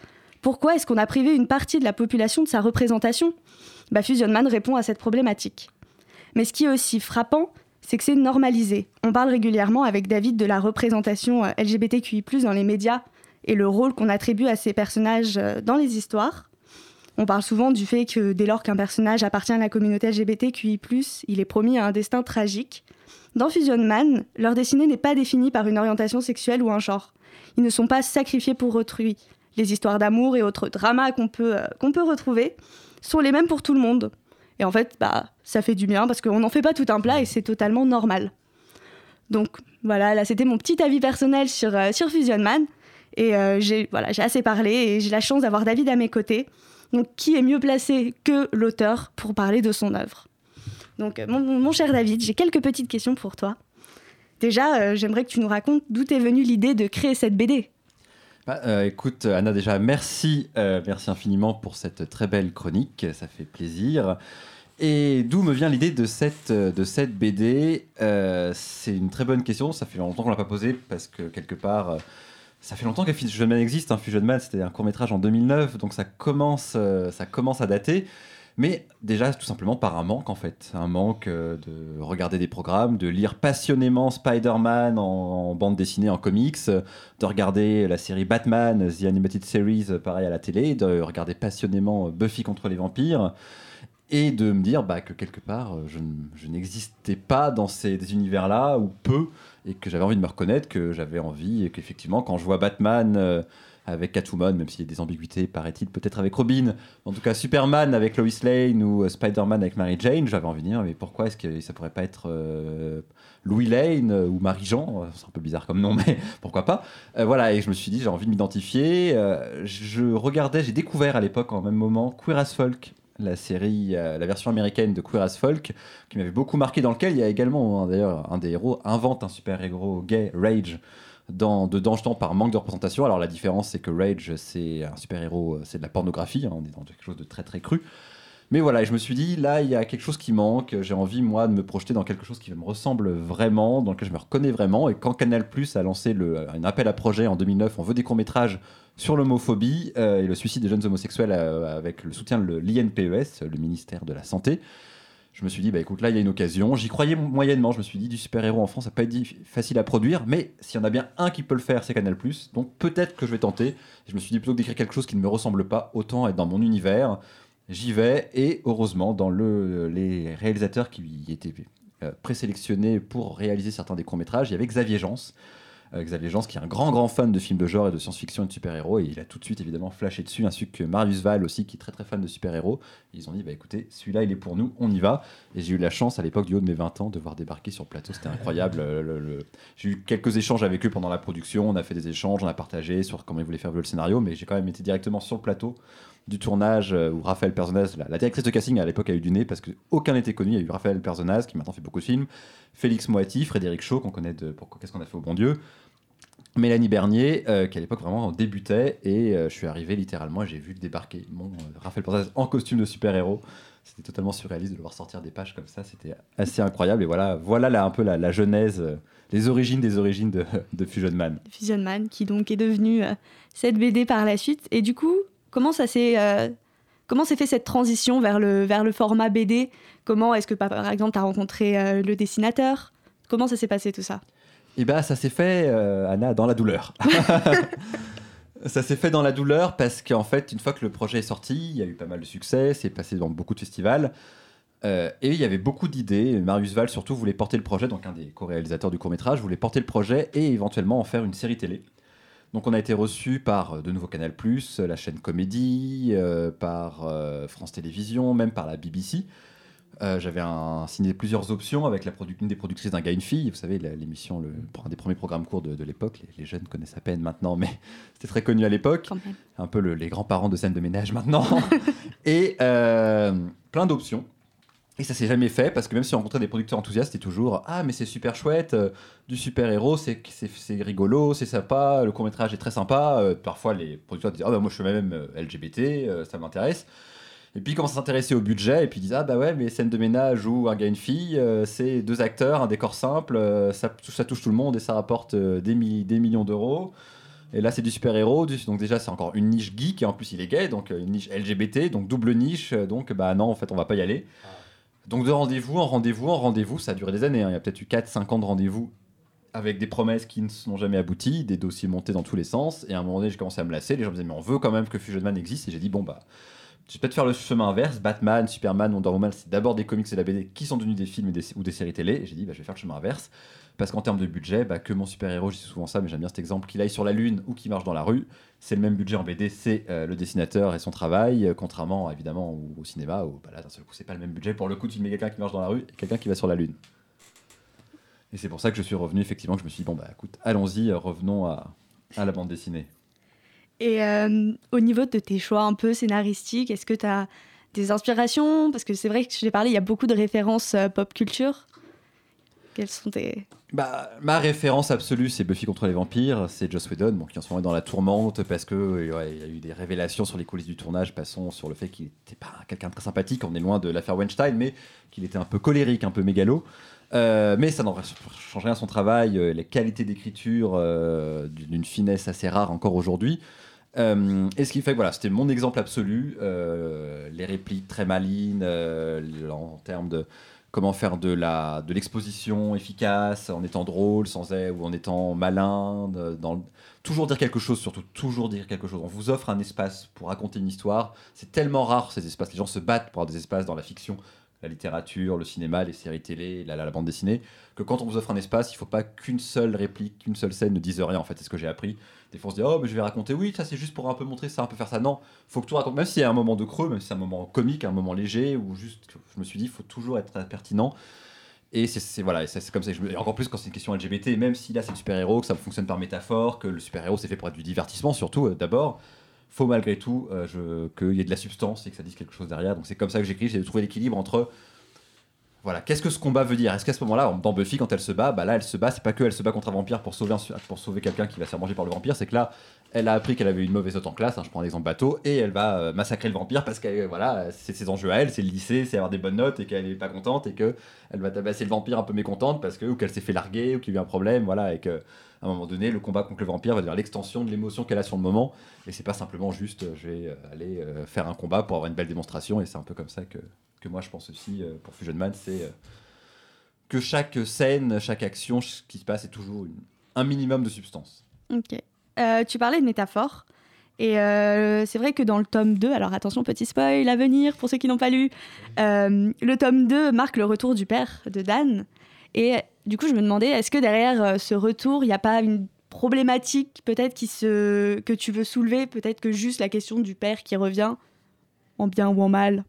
Pourquoi est-ce qu'on a privé une partie de la population de sa représentation? Bah, Fusion Man répond à cette problématique. Mais ce qui est aussi frappant, c'est que c'est normalisé. On parle régulièrement avec David de la représentation euh, LGBTQI+, dans les médias et le rôle qu'on attribue à ces personnages euh, dans les histoires. On parle souvent du fait que dès lors qu'un personnage appartient à la communauté LGBTQI+, il est promis à un destin tragique. Dans Fusion Man, leur destinée n'est pas définie par une orientation sexuelle ou un genre. Ils ne sont pas sacrifiés pour autrui. Les histoires d'amour et autres dramas qu'on peut, euh, qu'on peut retrouver sont les mêmes pour tout le monde. Et en fait, bah, ça fait du bien parce qu'on n'en fait pas tout un plat et c'est totalement normal. Donc voilà, là c'était mon petit avis personnel sur, euh, sur Fusion Man. Et euh, j'ai voilà, assez parlé et j'ai la chance d'avoir David à mes côtés. Donc qui est mieux placé que l'auteur pour parler de son œuvre? Donc euh, mon, cher David, j'ai quelques petites questions pour toi. Déjà, j'aimerais que tu nous racontes d'où est venue l'idée de créer cette BD. Bah, écoute, Anna, déjà, merci, merci infiniment pour cette très belle chronique. Ça fait plaisir. Et d'où me vient l'idée de cette, de cette BD euh, C'est une très bonne question. Ça fait longtemps qu'on ne l'a pas posée parce que quelque part, euh, ça fait longtemps que Fusion Man existe. Hein. Fusion Man, c'était un court métrage en 2009, donc ça commence, euh, ça commence à dater. Mais déjà, tout simplement par un manque en fait. Un manque euh, de regarder des programmes, de lire passionnément Spider-Man en, bande dessinée, en comics, euh, de regarder la série Batman, The Animated Series, euh, pareil à la télé, de regarder passionnément euh, Buffy contre les vampires. Et de me dire bah, que quelque part, euh, je, n'existais pas dans ces univers-là, ou peu, et que j'avais envie de me reconnaître, que j'avais envie, et qu'effectivement, quand je vois Batman euh, avec Catwoman, même s'il y a des ambiguïtés, paraît-il, peut-être avec Robin, en tout cas Superman avec Lois Lane ou euh, Spider-Man avec Mary Jane, j'avais envie de dire, mais pourquoi est-ce que ça pourrait pas être Louis Lane ou Marie-Jean C'est un peu bizarre comme nom, mais pourquoi pas Voilà, et je me suis dit, j'ai envie de m'identifier. Je regardais, j'ai découvert à l'époque, en même moment, Queer as Folk, la série, euh, la version américaine de Queer as Folk, qui m'avait beaucoup marqué, dans lequel il y a également, hein, d'ailleurs, un des héros invente un super-héros gay, Rage, dans, dedans justement par manque de représentation. Alors la différence, c'est que Rage, c'est un super-héros, euh, c'est de la pornographie, hein, on est dans quelque chose de très très cru. Mais voilà, je me suis dit, là, il y a quelque chose qui manque. J'ai envie, moi, de me projeter dans quelque chose qui me ressemble vraiment, dans lequel je me reconnais vraiment. Et quand Canal Plus a lancé le, un appel à projet en 2009, on veut des courts-métrages sur l'homophobie euh, et le suicide des jeunes homosexuels euh, avec le soutien de l'INPES, le ministère de la Santé. Je me suis dit, bah écoute, là, il y a une occasion. J'y croyais moyennement. Je me suis dit, du super-héros en France, ça peut être facile à produire, mais s'il y en a bien un qui peut le faire, c'est Canal. Donc peut-être que je vais tenter. Je me suis dit, plutôt que d'écrire quelque chose qui ne me ressemble pas, autant être dans mon univers. J'y vais, et heureusement, dans le, les réalisateurs qui étaient euh, présélectionnés pour réaliser certains des courts-métrages, il y avait Xavier Jans. Euh, Xavier Jans, qui est un grand, grand fan de films de genre et de science-fiction et de super-héros, et il a tout de suite évidemment flashé dessus, ainsi que Marius Val aussi, qui est très, très fan de super-héros. Ils ont dit, bah écoutez, celui-là, il est pour nous, on y va. Et j'ai eu la chance, à l'époque du haut de mes 20 ans, de voir débarquer sur le plateau, c'était incroyable. Euh, J'ai eu quelques échanges avec eux pendant la production, on a fait des échanges, on a partagé sur comment ils voulaient faire le scénario, mais j'ai quand même été directement sur le plateau du tournage euh, où Raphaël Personnaz, la, directrice de casting à l'époque a eu du nez parce qu'aucun n'était connu. Il y a eu Raphaël Personnaz qui maintenant fait beaucoup de films, Félix Moati, Frédéric Shaw qu'on connaît de Pourquoi qu'est-ce qu'on a fait au bon Dieu, Mélanie Bernier euh, qui à l'époque vraiment débutait et euh, je suis arrivé littéralement j'ai vu débarquer mon euh, Raphaël Personnaz en costume de super-héros. C'était totalement surréaliste de le voir sortir des pages comme ça, c'était assez incroyable et voilà, voilà là un peu la, la genèse, les origines des origines de, de Fusion Man. Fusion Man, qui donc est devenu cette BD par la suite. Et du coup, comment ça s'est comment s'est fait cette transition vers le vers le format BD Comment est-ce que par exemple tu as rencontré le dessinateur? Comment ça s'est passé tout ça? Et ben ça s'est fait, euh, Anna, dans la douleur. ça s'est fait dans la douleur parce qu'en fait, une fois que le projet est sorti, il y a eu pas mal de succès, c'est passé dans beaucoup de festivals. euh, et il y avait beaucoup d'idées. Marius Val, surtout, voulait porter le projet, donc un des co-réalisateurs du court-métrage, voulait porter le projet et éventuellement en faire une série télé. Donc on a été reçu par euh, de nouveau Canal+, la chaîne Comédie, euh, par France Télévisions, même par la BBC. Euh, J'avais signé plusieurs options avec la une des productrices d'un gars et une fille. Vous savez, l'émission, le, un des premiers programmes courts de, de l'époque. Les, les jeunes connaissent à peine maintenant, mais c'était très connu à l'époque. Un peu le- les grands-parents de scène de ménage maintenant. et euh, plein d'options. Et ça s'est jamais fait parce que même si on rencontrait des producteurs enthousiastes, c'était toujours Ah, mais c'est super chouette, euh, du super-héros, c'est c'est- rigolo, c'est sympa, le court-métrage est très sympa. Parfois, les producteurs disaient Ah, bah moi je suis même LGBT, ça m'intéresse. Et puis ils commencent à s'intéresser au budget et puis ils disent Ah, bah ouais, mais scène de ménage ou un gars, une fille, euh, c'est deux acteurs, un décor simple, euh, ça, ça touche tout le monde et ça rapporte euh, des, mi- des millions d'euros. Et là, c'est du super-héros, donc déjà, c'est encore une niche geek, et en plus, il est gay, donc une niche LGBT, donc double niche, donc bah non, en fait, on va pas y aller. Donc de rendez-vous en rendez-vous en rendez-vous, ça a duré des années, hein. il y a peut-être eu 4-5 ans de rendez-vous avec des promesses qui ne sont jamais abouties, des dossiers montés dans tous les sens, et à un moment donné, j'ai commencé à me lasser, les gens me disaient, mais on veut quand même que Fusion Man existe, et j'ai dit, bon bah, je vais peut-être faire le chemin inverse, Batman, Superman, Wonder Woman, c'est d'abord des comics et de la BD qui sont devenus des films ou des séries télé, j'ai dit, bah, je vais faire le chemin inverse, parce qu'en termes de budget, bah, que mon super-héros, je dis souvent ça, mais j'aime bien cet exemple, qu'il aille sur la Lune ou qu'il marche dans la rue, c'est le même budget en BD, c'est euh, le dessinateur et son travail, euh, contrairement évidemment au, cinéma, où bah, là d'un seul coup c'est pas le même budget, pour le coup tu mets quelqu'un qui marche dans la rue et quelqu'un qui va sur la Lune. Et c'est pour ça que je suis revenu, effectivement, que je me suis dit, bon bah écoute, allons-y, euh, revenons à la bande dessinée. Et euh, au niveau de tes choix un peu scénaristiques, est-ce que tu as des inspirations? Parce que c'est vrai que je t'ai parlé, il y a beaucoup de références euh, pop culture. Quels sont tes... Bah, ma référence absolue, c'est Buffy contre les vampires. C'est Joss Whedon, qui en ce moment est dans la tourmente parce que ouais, il y a eu des révélations sur les coulisses du tournage. Passons sur le fait qu'il n'était pas quelqu'un de très sympathique. On est loin de l'affaire Weinstein, mais qu'il était un peu colérique, un peu mégalo. Euh, mais ça n'en change rien à son travail, euh, les qualités d'écriture euh, d'une finesse assez rare encore aujourd'hui. Et ce qui fait que voilà, c'était mon exemple absolu. les répliques très malines, en termes de comment faire de la de l'exposition efficace en étant drôle sans être, ou en étant malin toujours dire quelque chose surtout toujours dire quelque chose on vous offre un espace pour raconter une histoire c'est tellement rare ces espaces les gens se battent pour avoir des espaces dans la fiction la littérature le cinéma les séries télé la, bande dessinée que quand on vous offre un espace il faut pas qu'une seule réplique qu'une seule scène ne dise rien en fait. C'est ce que j'ai appris. Des fois on se dit oh mais je vais raconter. Oui ça c'est juste pour un peu montrer ça un peu faire ça. Non faut que tout raconte. Même s'il y a un moment de creux même si c'est un moment comique un moment léger ou juste je me suis dit il faut toujours être pertinent. Et c'est- voilà, c'est comme ça. et encore plus quand c'est une question LGBT, même si là c'est le super-héros, que ça fonctionne par métaphore, que le super-héros c'est fait pour être du divertissement surtout euh, d'abord, faut malgré tout euh, qu'il y ait de la substance et que ça dise quelque chose derrière. Donc c'est comme ça que j'écris, j'ai de trouver l'équilibre entre voilà, qu'est-ce que ce combat veut dire? Est-ce qu'à ce moment-là, dans Buffy, quand elle se bat, bah là, elle se bat, c'est pas que elle se bat contre un vampire pour sauver, pour sauver quelqu'un qui va se faire manger par le vampire, c'est que là, elle a appris qu'elle avait une mauvaise note en classe, hein, je prends un exemple bateau, et elle va euh, massacrer le vampire parce que voilà, c'est ses enjeux à elle, c'est le lycée, c'est avoir des bonnes notes et qu'elle est pas contente et que elle va tabasser le vampire un peu mécontente parce que ou qu'elle s'est fait larguer ou qu'il y a eu un problème, voilà, et que à un moment donné, le combat contre le vampire va devenir l'extension de l'émotion qu'elle a sur le moment, et c'est pas simplement juste euh, je vais euh, aller euh, faire un combat pour avoir une belle démonstration, et c'est un peu comme ça que, que moi je pense aussi euh, pour Fusion Man, c'est euh, que chaque scène, chaque action, ce qui se passe est toujours un minimum de substance. Ok. Euh, tu parlais de métaphore. Et euh, c'est vrai que dans le tome 2, alors attention, petit spoil à venir pour ceux qui n'ont pas lu, euh, le tome 2 marque le retour du père de Dan. Et du coup, je me demandais, est-ce que derrière ce retour, il n'y a pas une problématique peut-être se... que tu veux soulever? Peut-être que juste la question du père qui revient, en bien ou en mal.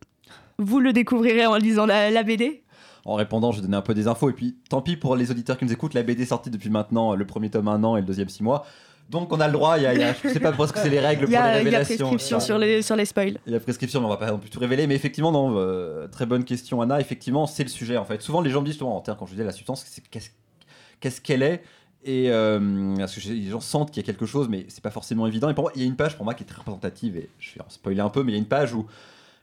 Vous le découvrirez en lisant la, la BD En répondant, je donnais un peu des infos, et puis tant pis pour les auditeurs qui nous écoutent, la BD est sortie depuis maintenant, le premier tome un an et le deuxième six mois. Donc on a le droit, il y a, il y a- je sais pas parce que c'est les règles pour les a, il y a révélations. prescription sur les, sur les spoils. Il y a prescription, mais on va pas non plus tout révéler. Mais effectivement, non, euh, très bonne question, Anna. Effectivement, c'est le sujet en fait. Souvent, les gens me disent, souvent, en termes, quand je dis la substance, c'est qu'est-ce qu'elle est? Et euh, parce que les gens sentent qu'il y a quelque chose, mais c'est pas forcément évident. Et pour moi, il y a une page pour moi qui est très représentative, et je vais en spoiler un peu, mais il y a une page où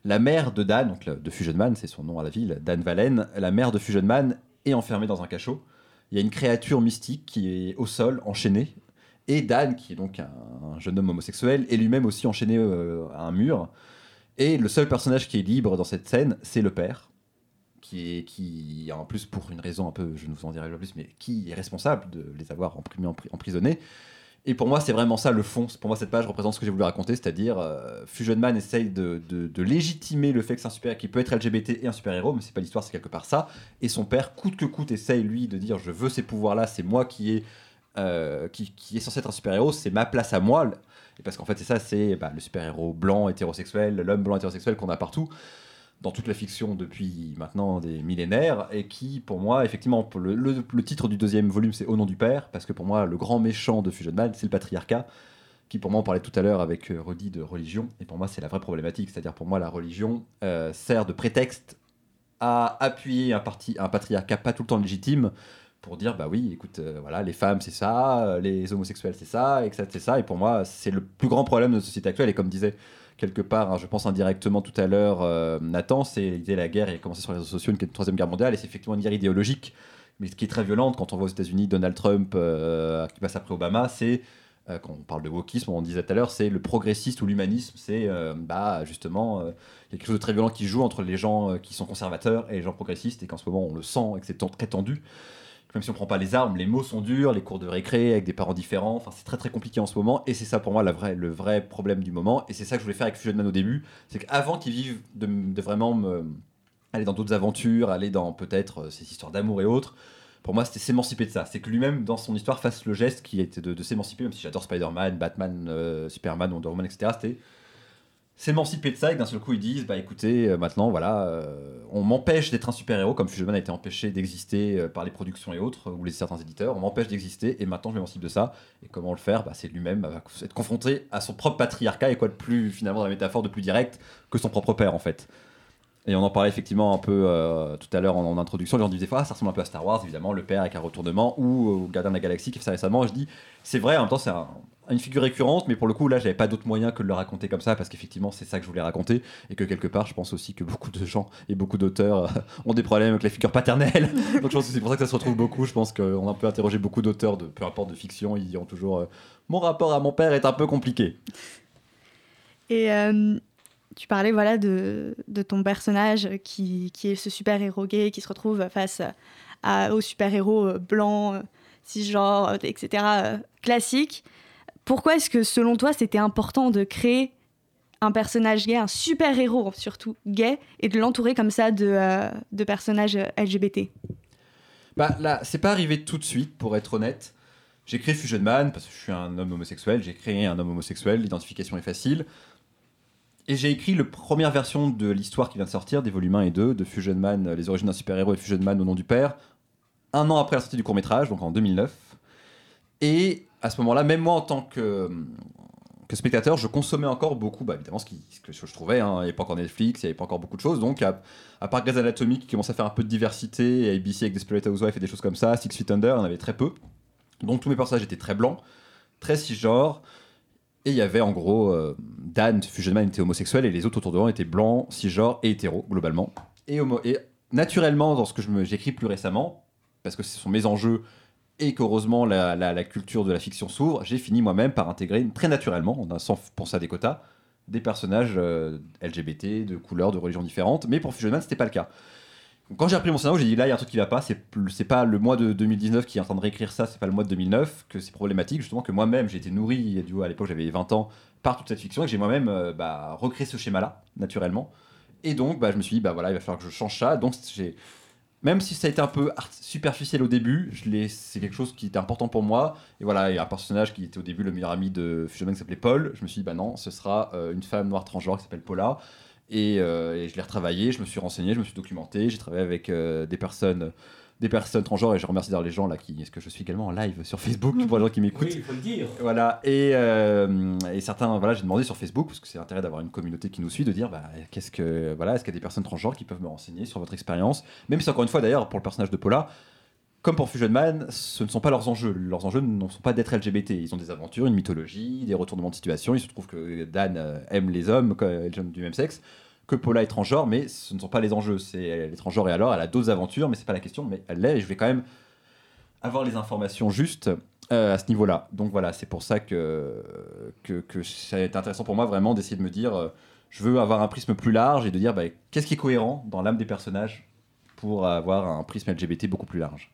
la mère de Dan, donc de Fusion Man, c'est son nom à la ville, Dan Valen, la mère de Fusion Man est enfermée dans un cachot. Il y a une créature mystique qui est au sol, enchaînée, et Dan, qui est donc un, un jeune homme homosexuel, est lui-même aussi enchaîné euh, à un mur. Et le seul personnage qui est libre dans cette scène, c'est le père, qui est, qui, en plus pour une raison un peu, je ne vous en dirai pas plus, mais qui est responsable de les avoir empri- empri- emprisonnés. Et pour moi, c'est vraiment ça le fond. Pour moi, cette page représente ce que j'ai voulu raconter, c'est-à-dire euh, Fusion Man essaye de, légitimer le fait que c'est un super qui peut être LGBT et un super-héros, mais c'est pas l'histoire, c'est quelque part ça. Et son père, coûte que coûte, essaye lui de dire je veux ces pouvoirs-là, c'est moi qui est, euh, qui, est censé être un super-héros, c'est ma place à moi. Parce qu'en fait, c'est ça, c'est bah, le super-héros blanc hétérosexuel, l'homme blanc hétérosexuel qu'on a partout dans toute la fiction depuis maintenant des millénaires et qui, pour moi, effectivement, le titre du deuxième volume, c'est Au nom du Père, parce que pour moi, le grand méchant de Fusion Man, c'est le patriarcat, qui pour moi, on parlait tout à l'heure avec euh, Rudy de religion, et pour moi, c'est la vraie problématique, c'est-à-dire pour moi, la religion euh, sert de prétexte à appuyer un, parti, un patriarcat pas tout le temps légitime pour dire bah oui écoute euh, voilà les femmes c'est ça euh, les homosexuels c'est ça et que ça c'est ça et pour moi c'est le plus grand problème de notre société actuelle et comme disait quelque part, hein, je pense indirectement tout à l'heure, euh, Nathan, c'est il disait la guerre et commencé sur les réseaux sociaux, une troisième guerre mondiale, et c'est effectivement une guerre idéologique, mais ce qui est très violente quand on voit aux États-Unis Donald Trump qui passe après Obama, c'est quand on parle de wokisme, on disait tout à l'heure, c'est le progressiste ou l'humanisme, c'est euh, bah justement euh, il a quelque chose de très violent qui joue entre les gens qui sont conservateurs et les gens progressistes, et qu'en ce moment on le sent et que c'est très tendu. Même si on prend pas les armes, les mots sont durs, les cours de récré avec des parents différents. Enfin, c'est très très compliqué en ce moment. Et c'est ça pour moi la vraie, le vrai problème du moment. Et c'est ça que je voulais faire avec Fusion Man au début. C'est qu'avant qu'ils vivent de, vraiment me- aller dans d'autres aventures, aller dans peut-être euh, ces histoires d'amour et autres, pour moi c'était s'émanciper de ça. C'est que lui-même dans son histoire fasse le geste qui était de, de s'émanciper, même si j'adore Spider-Man, Batman, euh, Superman, Wonder Woman, etc. C'était s'émanciper de ça et d'un seul coup ils disent bah écoutez euh, maintenant voilà euh, on m'empêche d'être un super héros comme Fusion Man a été empêché d'exister euh, par les productions et autres ou les certains éditeurs on m'empêche d'exister et maintenant je m'émancipe de ça et comment le faire? Bah, c'est lui-même bah, être confronté à son propre patriarcat et quoi de plus finalement dans la métaphore de plus direct que son propre père en fait Et on en parlait effectivement un peu tout à l'heure en, en introduction. Les gens disaient ah, ça ressemble un peu à Star Wars, évidemment, le père avec un retournement, ou au Gardien de la Galaxie qui fait ça récemment. Je dis c'est vrai, en même temps, c'est un- une figure récurrente, mais pour le coup, là, j'avais pas d'autre moyen que de le raconter comme ça, parce qu'effectivement, c'est ça que je voulais raconter, et que quelque part, je pense aussi que beaucoup de gens et beaucoup d'auteurs euh, ont des problèmes avec la figure paternelle. Donc je pense que c'est pour ça que ça se retrouve beaucoup. Je pense qu'on a un peu interrogé beaucoup d'auteurs, de peu importe de fiction, ils diront toujours euh, mon rapport à mon père est un peu compliqué. Et euh, tu parlais voilà, de, de ton personnage qui, qui est ce super-héros gay qui se retrouve face à, au super-héros euh, blanc, euh, cisgenre, euh, etc., euh, classique. Pourquoi est-ce que selon toi c'était important de créer un personnage gay, un super-héros surtout gay, et de l'entourer comme ça de, euh, personnages euh, LGBT Bah là, c'est pas arrivé tout de suite, pour être honnête. J'ai créé Fusion Man parce que je suis un homme homosexuel. J'ai créé un homme homosexuel, l'identification est facile. Et j'ai écrit la première version de l'histoire qui vient de sortir, des volumes 1 et 2, de Fusion Man, euh, les origines d'un super-héros et Fusion Man au nom du père, un an après la sortie du court-métrage, donc en 2009. Et à ce moment-là, même moi en tant que, spectateur, je consommais encore beaucoup, bah, évidemment, ce, que je trouvais. hein. Il n'y avait pas encore Netflix, il n'y avait pas encore beaucoup de choses. Donc, à, à part Grey's Anatomy qui commence à faire un peu de diversité, ABC avec Desperate Housewives et des choses comme ça, Six Feet Under, en avait très peu. Donc, tous mes personnages étaient très blancs, très cisgenres. Et il y avait en gros euh, Dan, Fusionman, était homosexuel, et les autres autour de moi étaient blancs, cisgenres et hétéros, globalement. Et, naturellement, dans ce que j'écris plus récemment, parce que ce sont mes enjeux et qu'heureusement la, la- culture de la fiction s'ouvre, j'ai fini moi-même par intégrer très naturellement, sans penser à des quotas, des personnages euh, LGBT, de couleurs, de religions différentes. Mais pour Fusion Man, c'était pas le cas. Quand j'ai repris mon scénario, j'ai dit là, il y a un truc qui va pas. C'est pas le mois de 2019 qui est en train de réécrire ça, c'est pas le mois de 2009 que c'est problématique. Justement, que moi-même, j'ai été nourri, à l'époque, j'avais 20 ans, par toute cette fiction et que j'ai moi-même euh, bah, recréé ce schéma-là, naturellement. Et donc, bah, je me suis dit, bah voilà, il va falloir que je change ça. Donc, j'ai même si ça a été un peu superficiel au début, c'est quelque chose qui était important pour moi. Et voilà, il y a un personnage qui était au début le meilleur ami de Fusionman qui s'appelait Paul. Je me suis dit, bah non, ce sera euh, une femme noire transgenre qui s'appelle Paula. Et, euh, et je l'ai retravaillé, je me suis renseigné, je me suis documenté, j'ai travaillé avec euh, des personnes des personnes transgenres et je remercie d'ailleurs les gens là qui est-ce que je suis également en live sur Facebook pour les gens qui m'écoutent. Il faut le dire. voilà, et, euh, et certains, voilà, j'ai demandé sur Facebook, parce que c'est l'intérêt d'avoir une communauté qui nous suit, de dire, bah, qu'est-ce que, voilà, est-ce qu'il y a des personnes transgenres qui peuvent me renseigner sur votre expérience, même si encore une fois, d'ailleurs, pour le personnage de Paula, comme pour Fusion Man, ce ne sont pas leurs enjeux. Leurs enjeux ne sont pas d'être LGBT. Ils ont des aventures, une mythologie, des retournements de situation. Il se trouve que Dan euh, aime les hommes, les hommes du même sexe, que Paula est transgenre, mais ce ne sont pas les enjeux. C'est elle est transgenre et alors, elle a d'autres aventures, mais c'est pas la question. Mais elle l'est. Et je vais quand même avoir les informations justes euh, à ce niveau-là. Donc voilà, c'est pour ça que ça a été intéressant pour moi vraiment d'essayer de me dire, euh, je veux avoir un prisme plus large et de dire bah, qu'est-ce qui est cohérent dans l'âme des personnages pour avoir un prisme LGBT beaucoup plus large.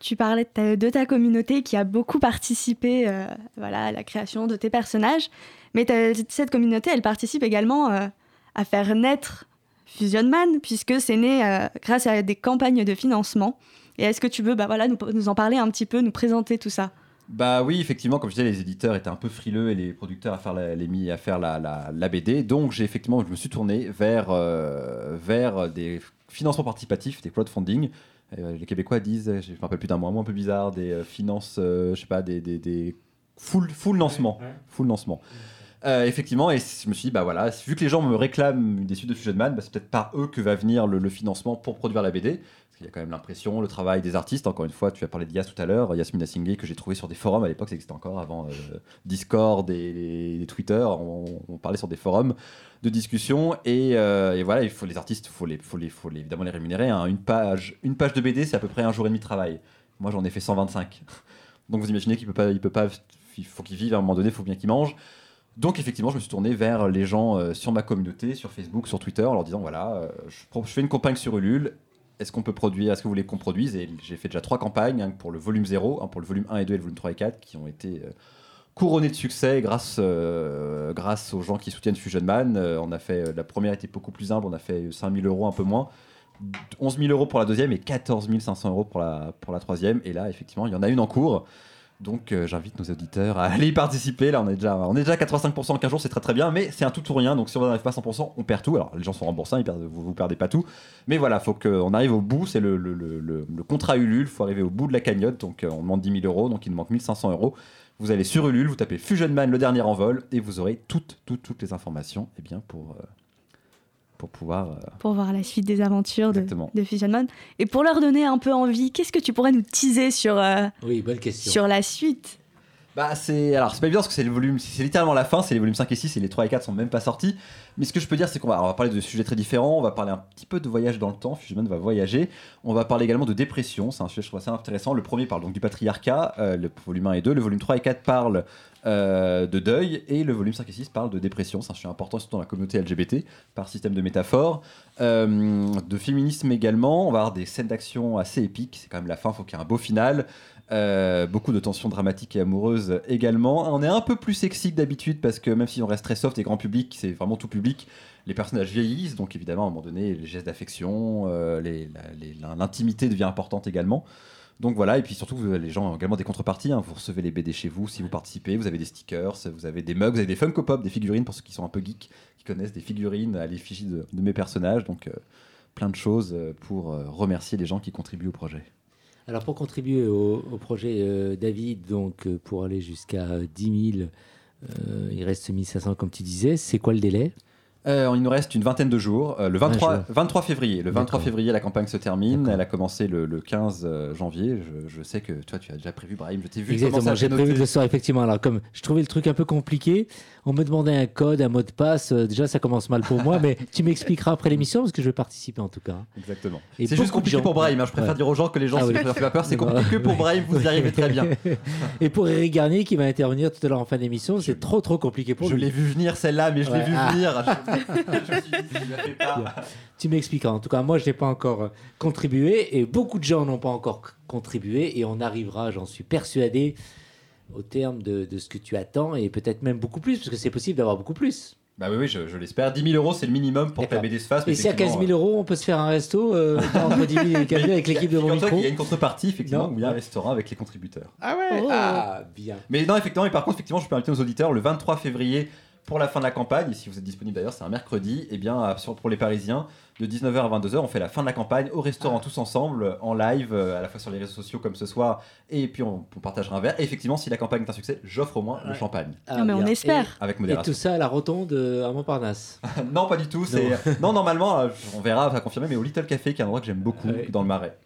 Tu parlais de ta, communauté qui a beaucoup participé euh, à la création de tes personnages, mais cette communauté, elle participe également euh, à faire naître Fusion Man, puisque c'est né euh, grâce à des campagnes de financement. Et est-ce que tu veux bah, voilà, nous, en parler un petit peu, nous présenter tout ça? Bah oui, effectivement, comme je disais, les éditeurs étaient un peu frileux et les producteurs à faire la, les mis à faire la, la, BD. Donc j'ai effectivement, je me suis tourné vers, vers des financements participatifs, des crowdfunding. Euh, les Québécois disent, je me rappelle plus d'un mot, un peu bizarre, des euh, finances, euh, je sais pas, des, des, des full, full lancement. Full lancement. Euh, effectivement, et je me suis dit, bah voilà, vu que les gens me réclament des suites de Fusion Man, bah, c'est peut-être par eux que va venir le, le financement pour produire la BD. Qu'il y a quand même l'impression, le travail des artistes. Encore une fois, tu as parlé de Yas tout à l'heure, Yasmina Singh, que j'ai trouvé sur des forums à l'époque, ça existait encore avant euh, Discord et, Twitter. On, parlait sur des forums de discussion et, euh, voilà, il faut les artistes, faut les, faut les, faut évidemment les rémunérer. hein. Une page, une page de BD, c'est à peu près un jour et demi de travail. Moi, j'en ai fait 125. Donc vous imaginez qu'il peut pas, il peut pas, il faut qu'il vive à un moment donné, il faut bien qu'il mange. Donc effectivement, je me suis tourné vers les gens euh, sur ma communauté, sur Facebook, sur Twitter, en leur disant voilà, je, je fais une campagne sur Ulule. Est-ce qu'on peut produire Est-ce que vous voulez qu'on produise Et j'ai fait déjà trois campagnes un pour le volume 0, un pour le volume 1 et 2 et le volume 3 et 4 qui ont été euh, couronnées de succès grâce, euh, grâce aux gens qui soutiennent Fusion Man. Euh, on a fait, euh, la première était beaucoup plus humble, on a fait 5000 euros, un peu moins. 11 000 euros pour la deuxième et 14 500 euros pour la, pour la troisième. Et là, effectivement, il y en a une en cours. Donc euh, j'invite nos auditeurs à aller y participer. Là, on est déjà, on est déjà à 85% en 15 jours, c'est très très bien, mais c'est un tout ou rien. Donc si on n'arrive pas à 100%, on perd tout. Alors les gens sont remboursés, vous, vous perdez pas tout. Mais voilà, faut qu'on arrive au bout. C'est le, contrat Ulule. faut arriver au bout de la cagnotte. Donc euh, on demande 10 000 euros, donc il nous manque 1500 euros. Vous allez sur Ulule, vous tapez Fusion Man, le dernier en vol, et vous aurez toutes, toutes, toutes les informations eh bien, pour, euh, pour pouvoir. Pour voir la suite des aventures de, de Fusionman. Et pour leur donner un peu envie, qu'est-ce que tu pourrais nous teaser sur, euh, Oui, bonne question. sur la suite? Bah c'est alors c'est pas évident parce que c'est le volume c'est littéralement la fin, c'est les volumes 5 et 6 et les 3 et 4 sont même pas sortis. Mais ce que je peux dire c'est qu'on va, on va parler de sujets très différents, on va parler un petit peu de voyage dans le temps, Fusionman va voyager, on va parler également de dépression, c'est un sujet je trouve assez intéressant. Le premier parle donc du patriarcat, euh, le volume 1 et 2, le volume 3 et 4 parlent euh, de deuil et le volume 5 et 6 parle de dépression, c'est un sujet important surtout dans la communauté LGBT par système de métaphore. Euh, de féminisme également, on va avoir des scènes d'action assez épiques, c'est quand même la fin, faut qu'il y ait un beau final. Euh, beaucoup de tensions dramatiques et amoureuses également. On est un peu plus sexy que d'habitude parce que même si on reste très soft et grand public, c'est vraiment tout public. Les personnages vieillissent, donc évidemment à un moment donné, les gestes d'affection, euh, l'intimité devient importante également. Donc voilà, et puis surtout, les gens ont également des contreparties. hein. Vous recevez les BD chez vous si vous participez, vous avez des stickers, vous avez des mugs, vous avez des Funko Pop, des figurines pour ceux qui sont un peu geeks, qui connaissent des figurines à l'effigie de, mes personnages. Donc euh, plein de choses euh, pour euh, remercier les gens qui contribuent au projet. Alors pour contribuer au, projet David, donc pour aller jusqu'à euh, 10 000, euh, il reste 1500 comme tu disais, c'est quoi le délai? Euh, il nous reste une vingtaine de jours. Euh, le 23, jours. 23 février. Le 23 D'accord. février, la campagne se termine. Elle a commencé le, le 15 euh, janvier. Je, je sais que toi, tu as déjà prévu, Brahim. Je t'ai vu Exactement, j'ai prévu de le soir, effectivement. Alors, comme je trouvais le truc un peu compliqué, on me demandait un code, un mot de passe. euh, déjà, ça commence mal pour moi, mais tu m'expliqueras après l'émission parce que je vais participer en tout cas. Exactement. C'est juste compliqué gens- pour Brahim. hein. Je préfère Ouais. dire aux gens que les gens Ah se oui. préfèrent pas peur. C'est compliqué pour Brahim. Vous y arrivez très bien. Et pour Eric Garnier qui va intervenir tout à l'heure en fin d'émission, c'est trop trop compliqué pour Je lui. l'ai vu venir celle-là, mais je l'ai Ouais. vu Ah. venir. Il. Tu m'expliqueras. En tout cas, moi, je n'ai pas encore euh, contribué et beaucoup de gens n'ont pas encore contribué et on arrivera, j'en suis persuadé, au terme de, de ce que tu attends et peut-être même beaucoup plus, parce que c'est possible d'avoir beaucoup plus. Bah oui, oui, je, je l'espère. 10 000 euros, c'est le minimum pour que la. BD se fasse. mais Et si à 15 effectivement, 000 euros, on peut se faire un resto euh, entre 10 000 et 15 000 avec l'équipe de mon micro qu'il y a une contrepartie, effectivement, Non. où il y a un restaurant avec les contributeurs. Ah ouais Oh. Ah, bien. Mais non, effectivement, et par contre, effectivement, je peux inviter nos auditeurs le 23 février pour la fin de la campagne. Et si vous êtes disponible d'ailleurs, c'est un mercredi. Et bien, à- sur- pour les Parisiens, de 19h à 22h, on fait la fin de la campagne au restaurant tous ensemble, en live, euh, à la fois sur les réseaux sociaux comme ce soir. Et puis, on, on partagera un verre. Et effectivement, si la campagne est un succès, j'offre au moins le champagne Ah, Non, mais on bien. espère. avec Et, et modération. tout ça à la rotonde euh, à Montparnasse. non, pas du tout. C'est non, normalement, euh, on verra, on va confirmer. Mais au Little Café, qui est un endroit que j'aime beaucoup Ouais. dans le Marais.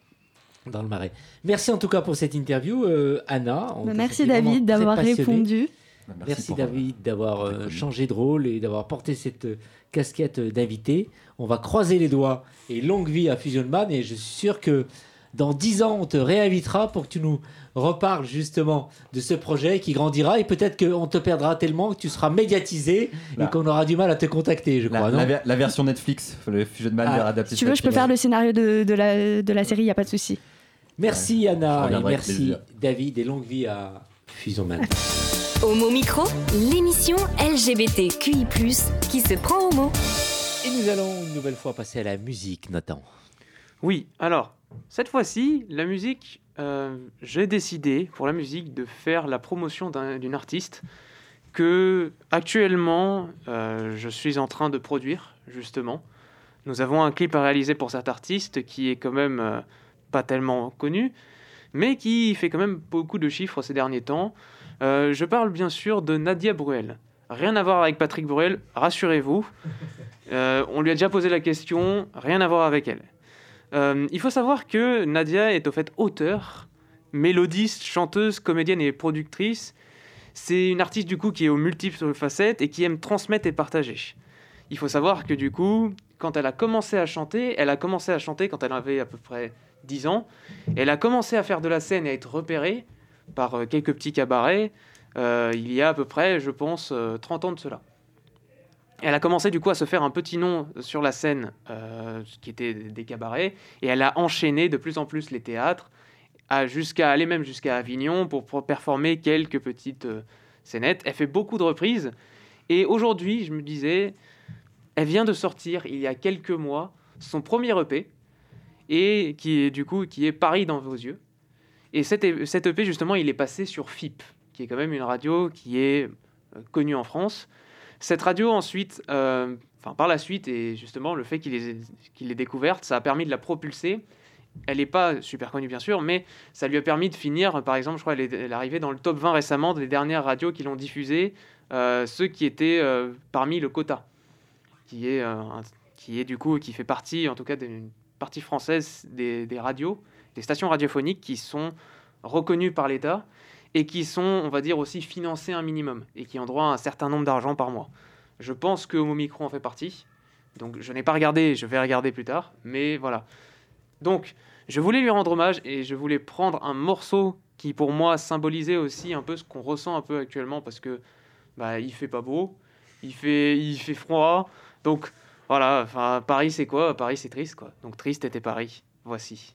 Dans le marais. Merci en tout cas pour cette interview, euh, Anna. On Bah, merci David d'avoir répondu. Bah, Merci, pour, euh, David d'avoir euh, changé de rôle et d'avoir porté cette euh, casquette d'invité. On va croiser les doigts et longue vie à Fusionman et je suis sûr que dans 10 ans, on te réinvitera pour que tu nous reparles justement de ce projet qui grandira et peut-être qu'on te perdra tellement que tu seras médiatisé Là. et qu'on aura du mal à te contacter, je crois. la non ver- la version Netflix, le Fusion Man Ah, adapté. Si tu veux, je peux faire le scénario de, de la, de la série, il n'y a pas de souci. Merci Anna et merci. David et longue vie à Fusionman. Homo Micro, l'émission LGBTQI+, qui se prend au mot. et nous allons une nouvelle fois passer à la musique, Nathan. Oui, alors, cette fois-ci, la musique, euh, j'ai décidé pour la musique de faire la promotion d'un- d'une artiste que actuellement euh, je suis en train de produire, justement. Nous avons un clip à réaliser pour cet artiste qui est quand même euh, pas tellement connu, mais qui fait quand même beaucoup de chiffres ces derniers temps. Euh, je parle bien sûr de Nadia Bruel. Rien à voir avec Patrick Bruel, rassurez-vous. Euh, on lui a déjà posé la question, rien à voir avec elle. Euh, il faut savoir que Nadia est au fait auteure, mélodiste, chanteuse, comédienne et productrice. C'est une artiste du coup qui est aux multiples facettes et qui aime transmettre et partager. Il faut savoir que du coup, quand elle a commencé à chanter, elle a commencé à chanter quand elle avait à peu près 10 ans. Elle a commencé à faire de la scène et à être repérée par euh, quelques petits cabarets euh, il y a à peu près, je pense, euh, 30 ans de cela. Elle a commencé du coup à se faire un petit nom sur la scène, euh, qui était des cabarets, et elle a enchaîné de plus en plus les théâtres, jusqu'à aller même jusqu'à Avignon pour, pour performer quelques petites euh, scénettes. Elle fait beaucoup de reprises, et aujourd'hui, je me disais, elle vient de sortir il y a quelques mois son premier EP, et qui est du coup qui est Paris dans vos yeux. Et cet, EP, justement, il est passé sur FIP, qui est quand même une radio qui est euh, connue en France. Cette radio, ensuite, euh, enfin, par la suite, et justement, le fait qu'il ait, qu découverte, ça a permis de la propulser. Elle n'est pas super connue, bien sûr, mais ça lui a permis de finir, par exemple, je crois, elle est, arrivée dans le top 20 récemment des dernières radios qui l'ont diffusée, euh, ceux qui étaient parmi le quota, qui est, qui est du coup, qui fait partie, en tout cas, d'une partie française des radios des stations radiophoniques qui sont reconnues par l'État et qui sont, on va dire, aussi financées un minimum et qui ont droit à un certain nombre d'argent par mois. Je pense que Homo Micro en fait partie. Donc je n'ai pas regardé, je vais regarder plus tard, mais voilà. Donc je voulais lui rendre hommage et je voulais prendre un morceau qui pour moi symbolisait aussi un peu ce qu'on ressent un peu actuellement parce que bah il fait pas beau, il fait il fait froid. Donc voilà, enfin Paris c'est quoi? Paris c'est triste quoi. Donc triste était Paris. Voici.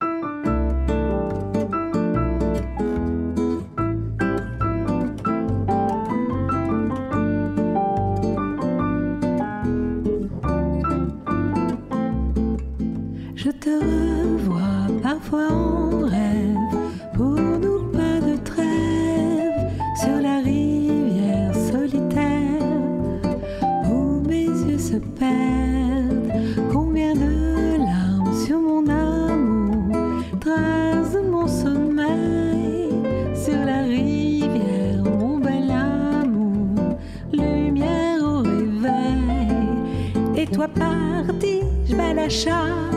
bel achat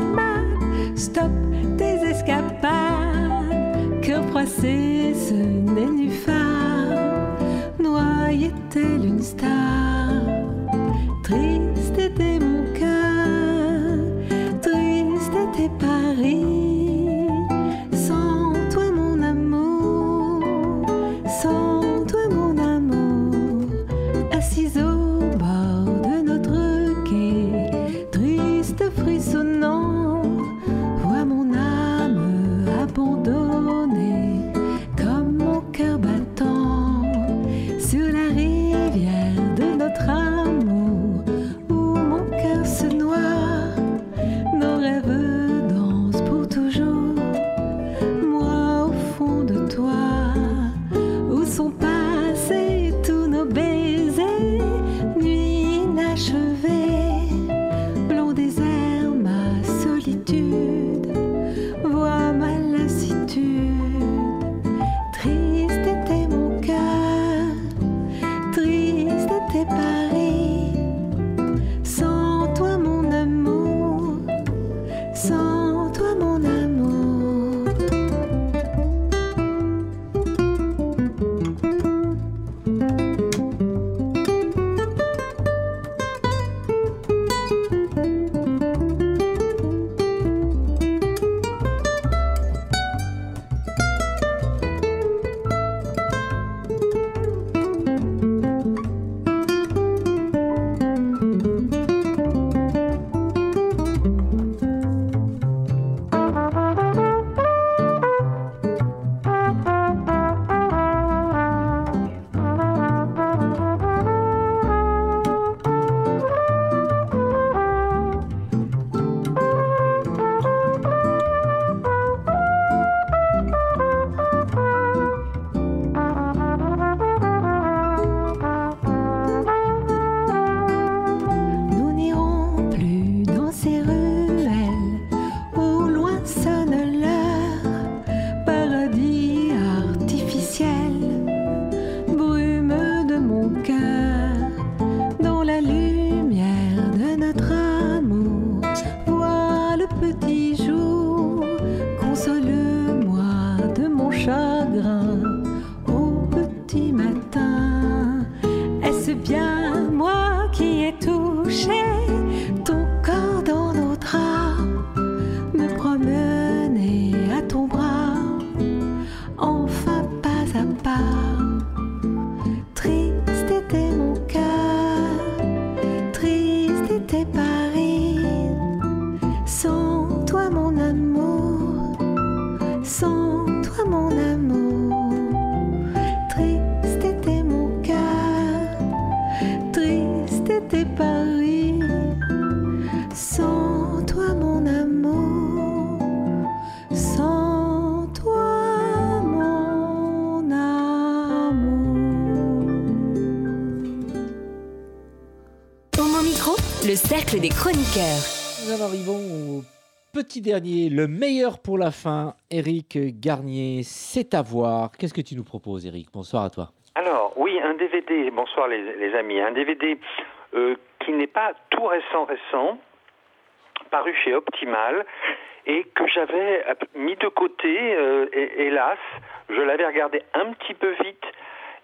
dernier, le meilleur pour la fin, Eric Garnier, c'est à voir. Qu'est-ce que tu nous proposes, Eric Bonsoir à toi. Alors, oui, un DVD, bonsoir les, amis, un DVD euh, qui n'est pas tout récent, récent, paru chez Optimal, et que j'avais euh, mis de côté, euh, hélas, je l'avais regardé un petit peu vite,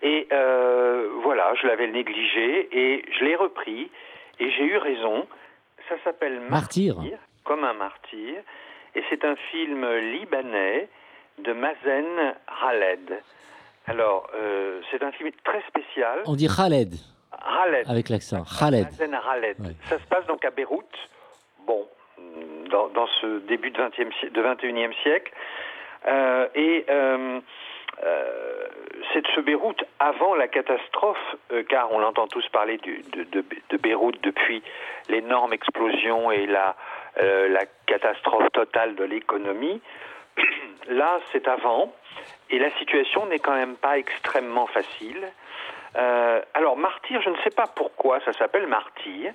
et voilà, je l'avais négligé, et je l'ai repris, et j'ai eu raison. Ça s'appelle Martyr. Martyr comme un martyr, et c'est un film libanais de Mazen Khaled. Alors, euh, c'est un film très spécial. On dit Khaled. Khaled. Avec l'accent. Khaled. Mazen Khaled. Ça se passe donc à Beyrouth. Bon, dans, dans ce début de, 20e, de 21e siècle. Euh, et euh, c'est de ce Beyrouth avant la catastrophe, euh, car on entend tous parler de, Beyrouth depuis l'énorme explosion et la, euh, catastrophe totale de l'économie. Là, c'est avant, et la situation n'est quand même pas extrêmement facile. Euh, alors, martyr, je ne sais pas pourquoi ça s'appelle martyr.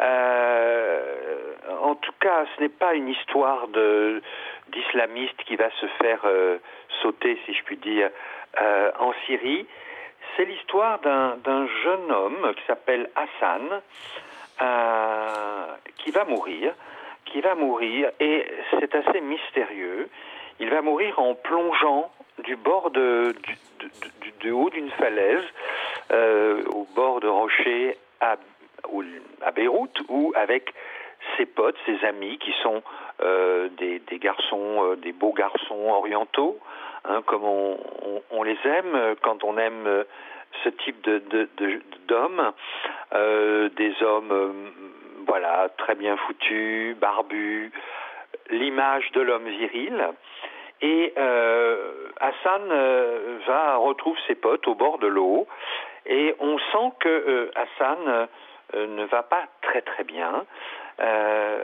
Euh, en tout cas, ce n'est pas une histoire de d'islamiste qui va se faire euh, sauter, si je puis dire, euh, en Syrie. C'est l'histoire d'un jeune homme qui s'appelle Hassan, euh, qui va mourir, qui va mourir, et c'est assez mystérieux. Il va mourir en plongeant du bord de, du, haut d'une falaise, au bord de rochers à, Beyrouth, ou avec ses potes, ses amis, qui sont des, des, garçons, euh, des beaux garçons orientaux, hein, comme on, les aime quand on aime euh, ce type d'hommes, euh, des hommes, voilà, très bien foutus, barbus, l'image de l'homme viril. Et Hassan va retrouve ses potes au bord de l'eau, et on sent que Hassan ne va pas très très bien. Euh,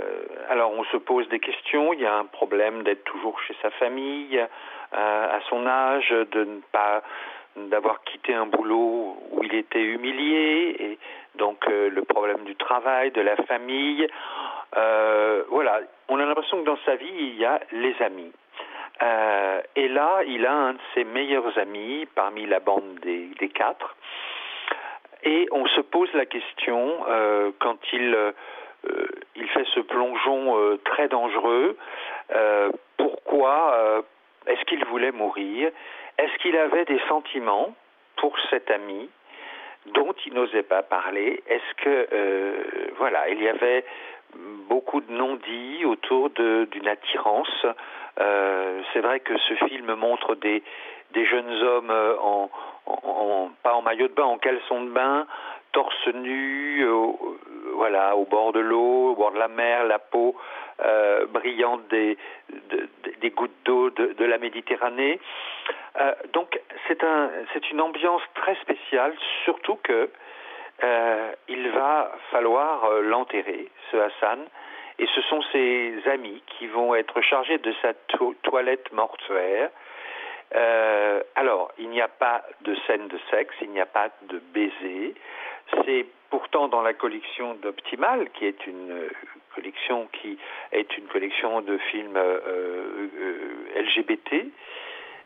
alors on se pose des questions, il y a un problème d'être toujours chez sa famille, euh, à son âge, de ne pas d'avoir quitté un boulot où il était humilié, et donc euh, le problème du travail, de la famille. Voilà, on a l'impression que dans sa vie, il y a les amis. Et là, il a un de ses meilleurs amis parmi la bande des quatre. Et on se pose la question, quand il euh, il fait ce plongeon euh, très dangereux. Euh, pourquoi Est-ce qu'il voulait mourir? Est-ce qu'il avait des sentiments pour cet ami dont il n'osait pas parler? Est-ce que voilà, il y avait beaucoup de non-dits autour d'une attirance? Euh, c'est vrai que ce film montre des, jeunes hommes en, pas en maillot de bain, en caleçon de bain, torse nu, euh, voilà, au bord de l'eau, au bord de la mer, la peau euh, brillante des, de, des gouttes d'eau de, la Méditerranée. Euh, donc c'est un, c'est une ambiance très spéciale, surtout que il va falloir l'enterrer, ce Hassan, et ce sont ses amis qui vont être chargés de sa to toilette mortuaire. Alors, il n'y a pas de scène de sexe, il n'y a pas de baiser. C'est pourtant dans la collection d'Optimal, qui est une collection qui est une collection de films euh, euh, LGBT.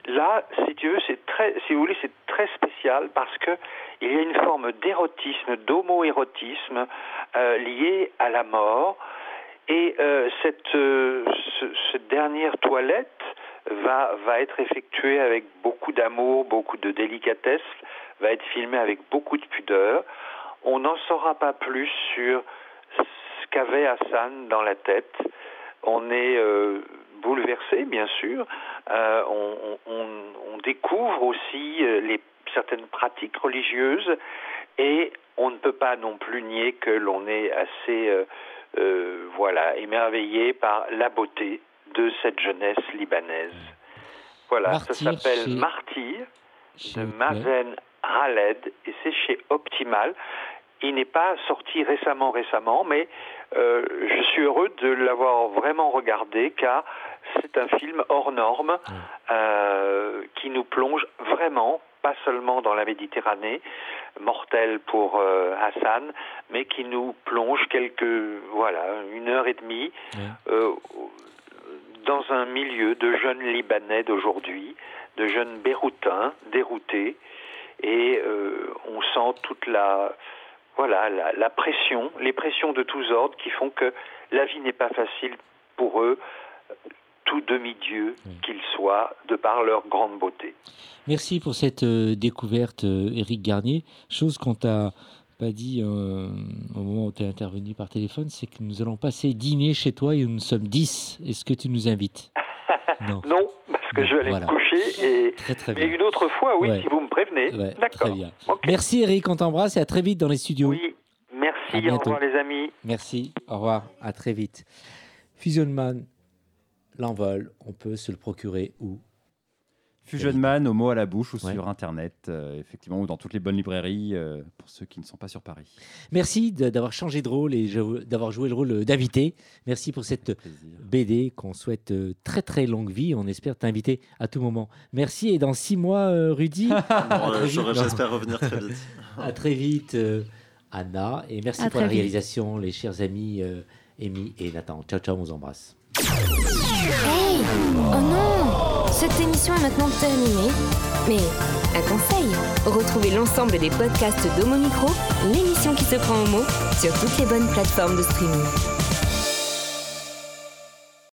Là, si tu veux, c'est très, si vous voulez, c'est très spécial parce que il y a une forme d'érotisme, d'homoérotisme euh, lié à la mort. Et euh, cette, euh, ce, cette dernière toilette va, être effectuée avec beaucoup d'amour, beaucoup de délicatesse, va être filmée avec beaucoup de pudeur. On n'en saura pas plus sur ce qu'avait Hassan dans la tête. On est euh, bouleversé, bien sûr. Euh, on, découvre aussi les, certaines pratiques religieuses et on ne peut pas non plus nier que l'on est assez, euh, euh, voilà, émerveillé par la beauté de cette jeunesse libanaise. Voilà, Martyr ça s'appelle chez- Martyr de. Mazen Khaled et c'est chez Optimal. Il n'est pas sorti récemment, récemment, mais euh, je suis heureux de l'avoir vraiment regardé car c'est un film hors norme euh, qui nous plonge vraiment, pas seulement dans la Méditerranée, mortelle pour euh, Hassan, mais qui nous plonge quelques, voilà, une heure et demie dans un milieu de jeunes Libanais d'aujourd'hui, de jeunes Beyrouthins déroutés, et euh, on sent toute la, voilà, la, la pression, les pressions de tous ordres qui font que la vie n'est pas facile pour eux, tout demi-dieu qu'ils soient, de par leur grande beauté. Merci pour cette euh, découverte, euh, Éric Garnier. Chose qu'on t'a pas dit euh, au moment où tu es intervenu par téléphone, c'est que nous allons passer dîner chez toi et nous sommes 10. Est-ce que tu nous invites non. parce que je vais aller me coucher. Et, très, très bien. une autre fois, oui, si vous me prévenez. D'accord. Merci Eric, on t'embrasse et à très vite dans les studios. Oui, merci, au revoir les amis. Merci, au revoir, à très vite. Fusionman, l'envol, on peut se le procurer où Fusion Man au mot à la bouche ou sur Internet, euh, effectivement, ou dans toutes les bonnes librairies euh, pour ceux qui ne sont pas sur Paris. Merci d'avoir changé de rôle et d'avoir joué le rôle d'invité. Merci pour cette BD qu'on souhaite euh, très très longue vie. On espère t'inviter à tout moment. Merci et dans six mois, Rudy. J'espère revenir très vite. à très vite, Anna. Et merci pour la réalisation, les chers amis Amy et Nathan. Ciao, ciao, on vous embrasse. Hey Oh non Cette émission est maintenant terminée. Mais un conseil retrouvez l'ensemble des podcasts d'Homo Micro, l'émission qui se prend au mot, sur toutes les bonnes plateformes de streaming.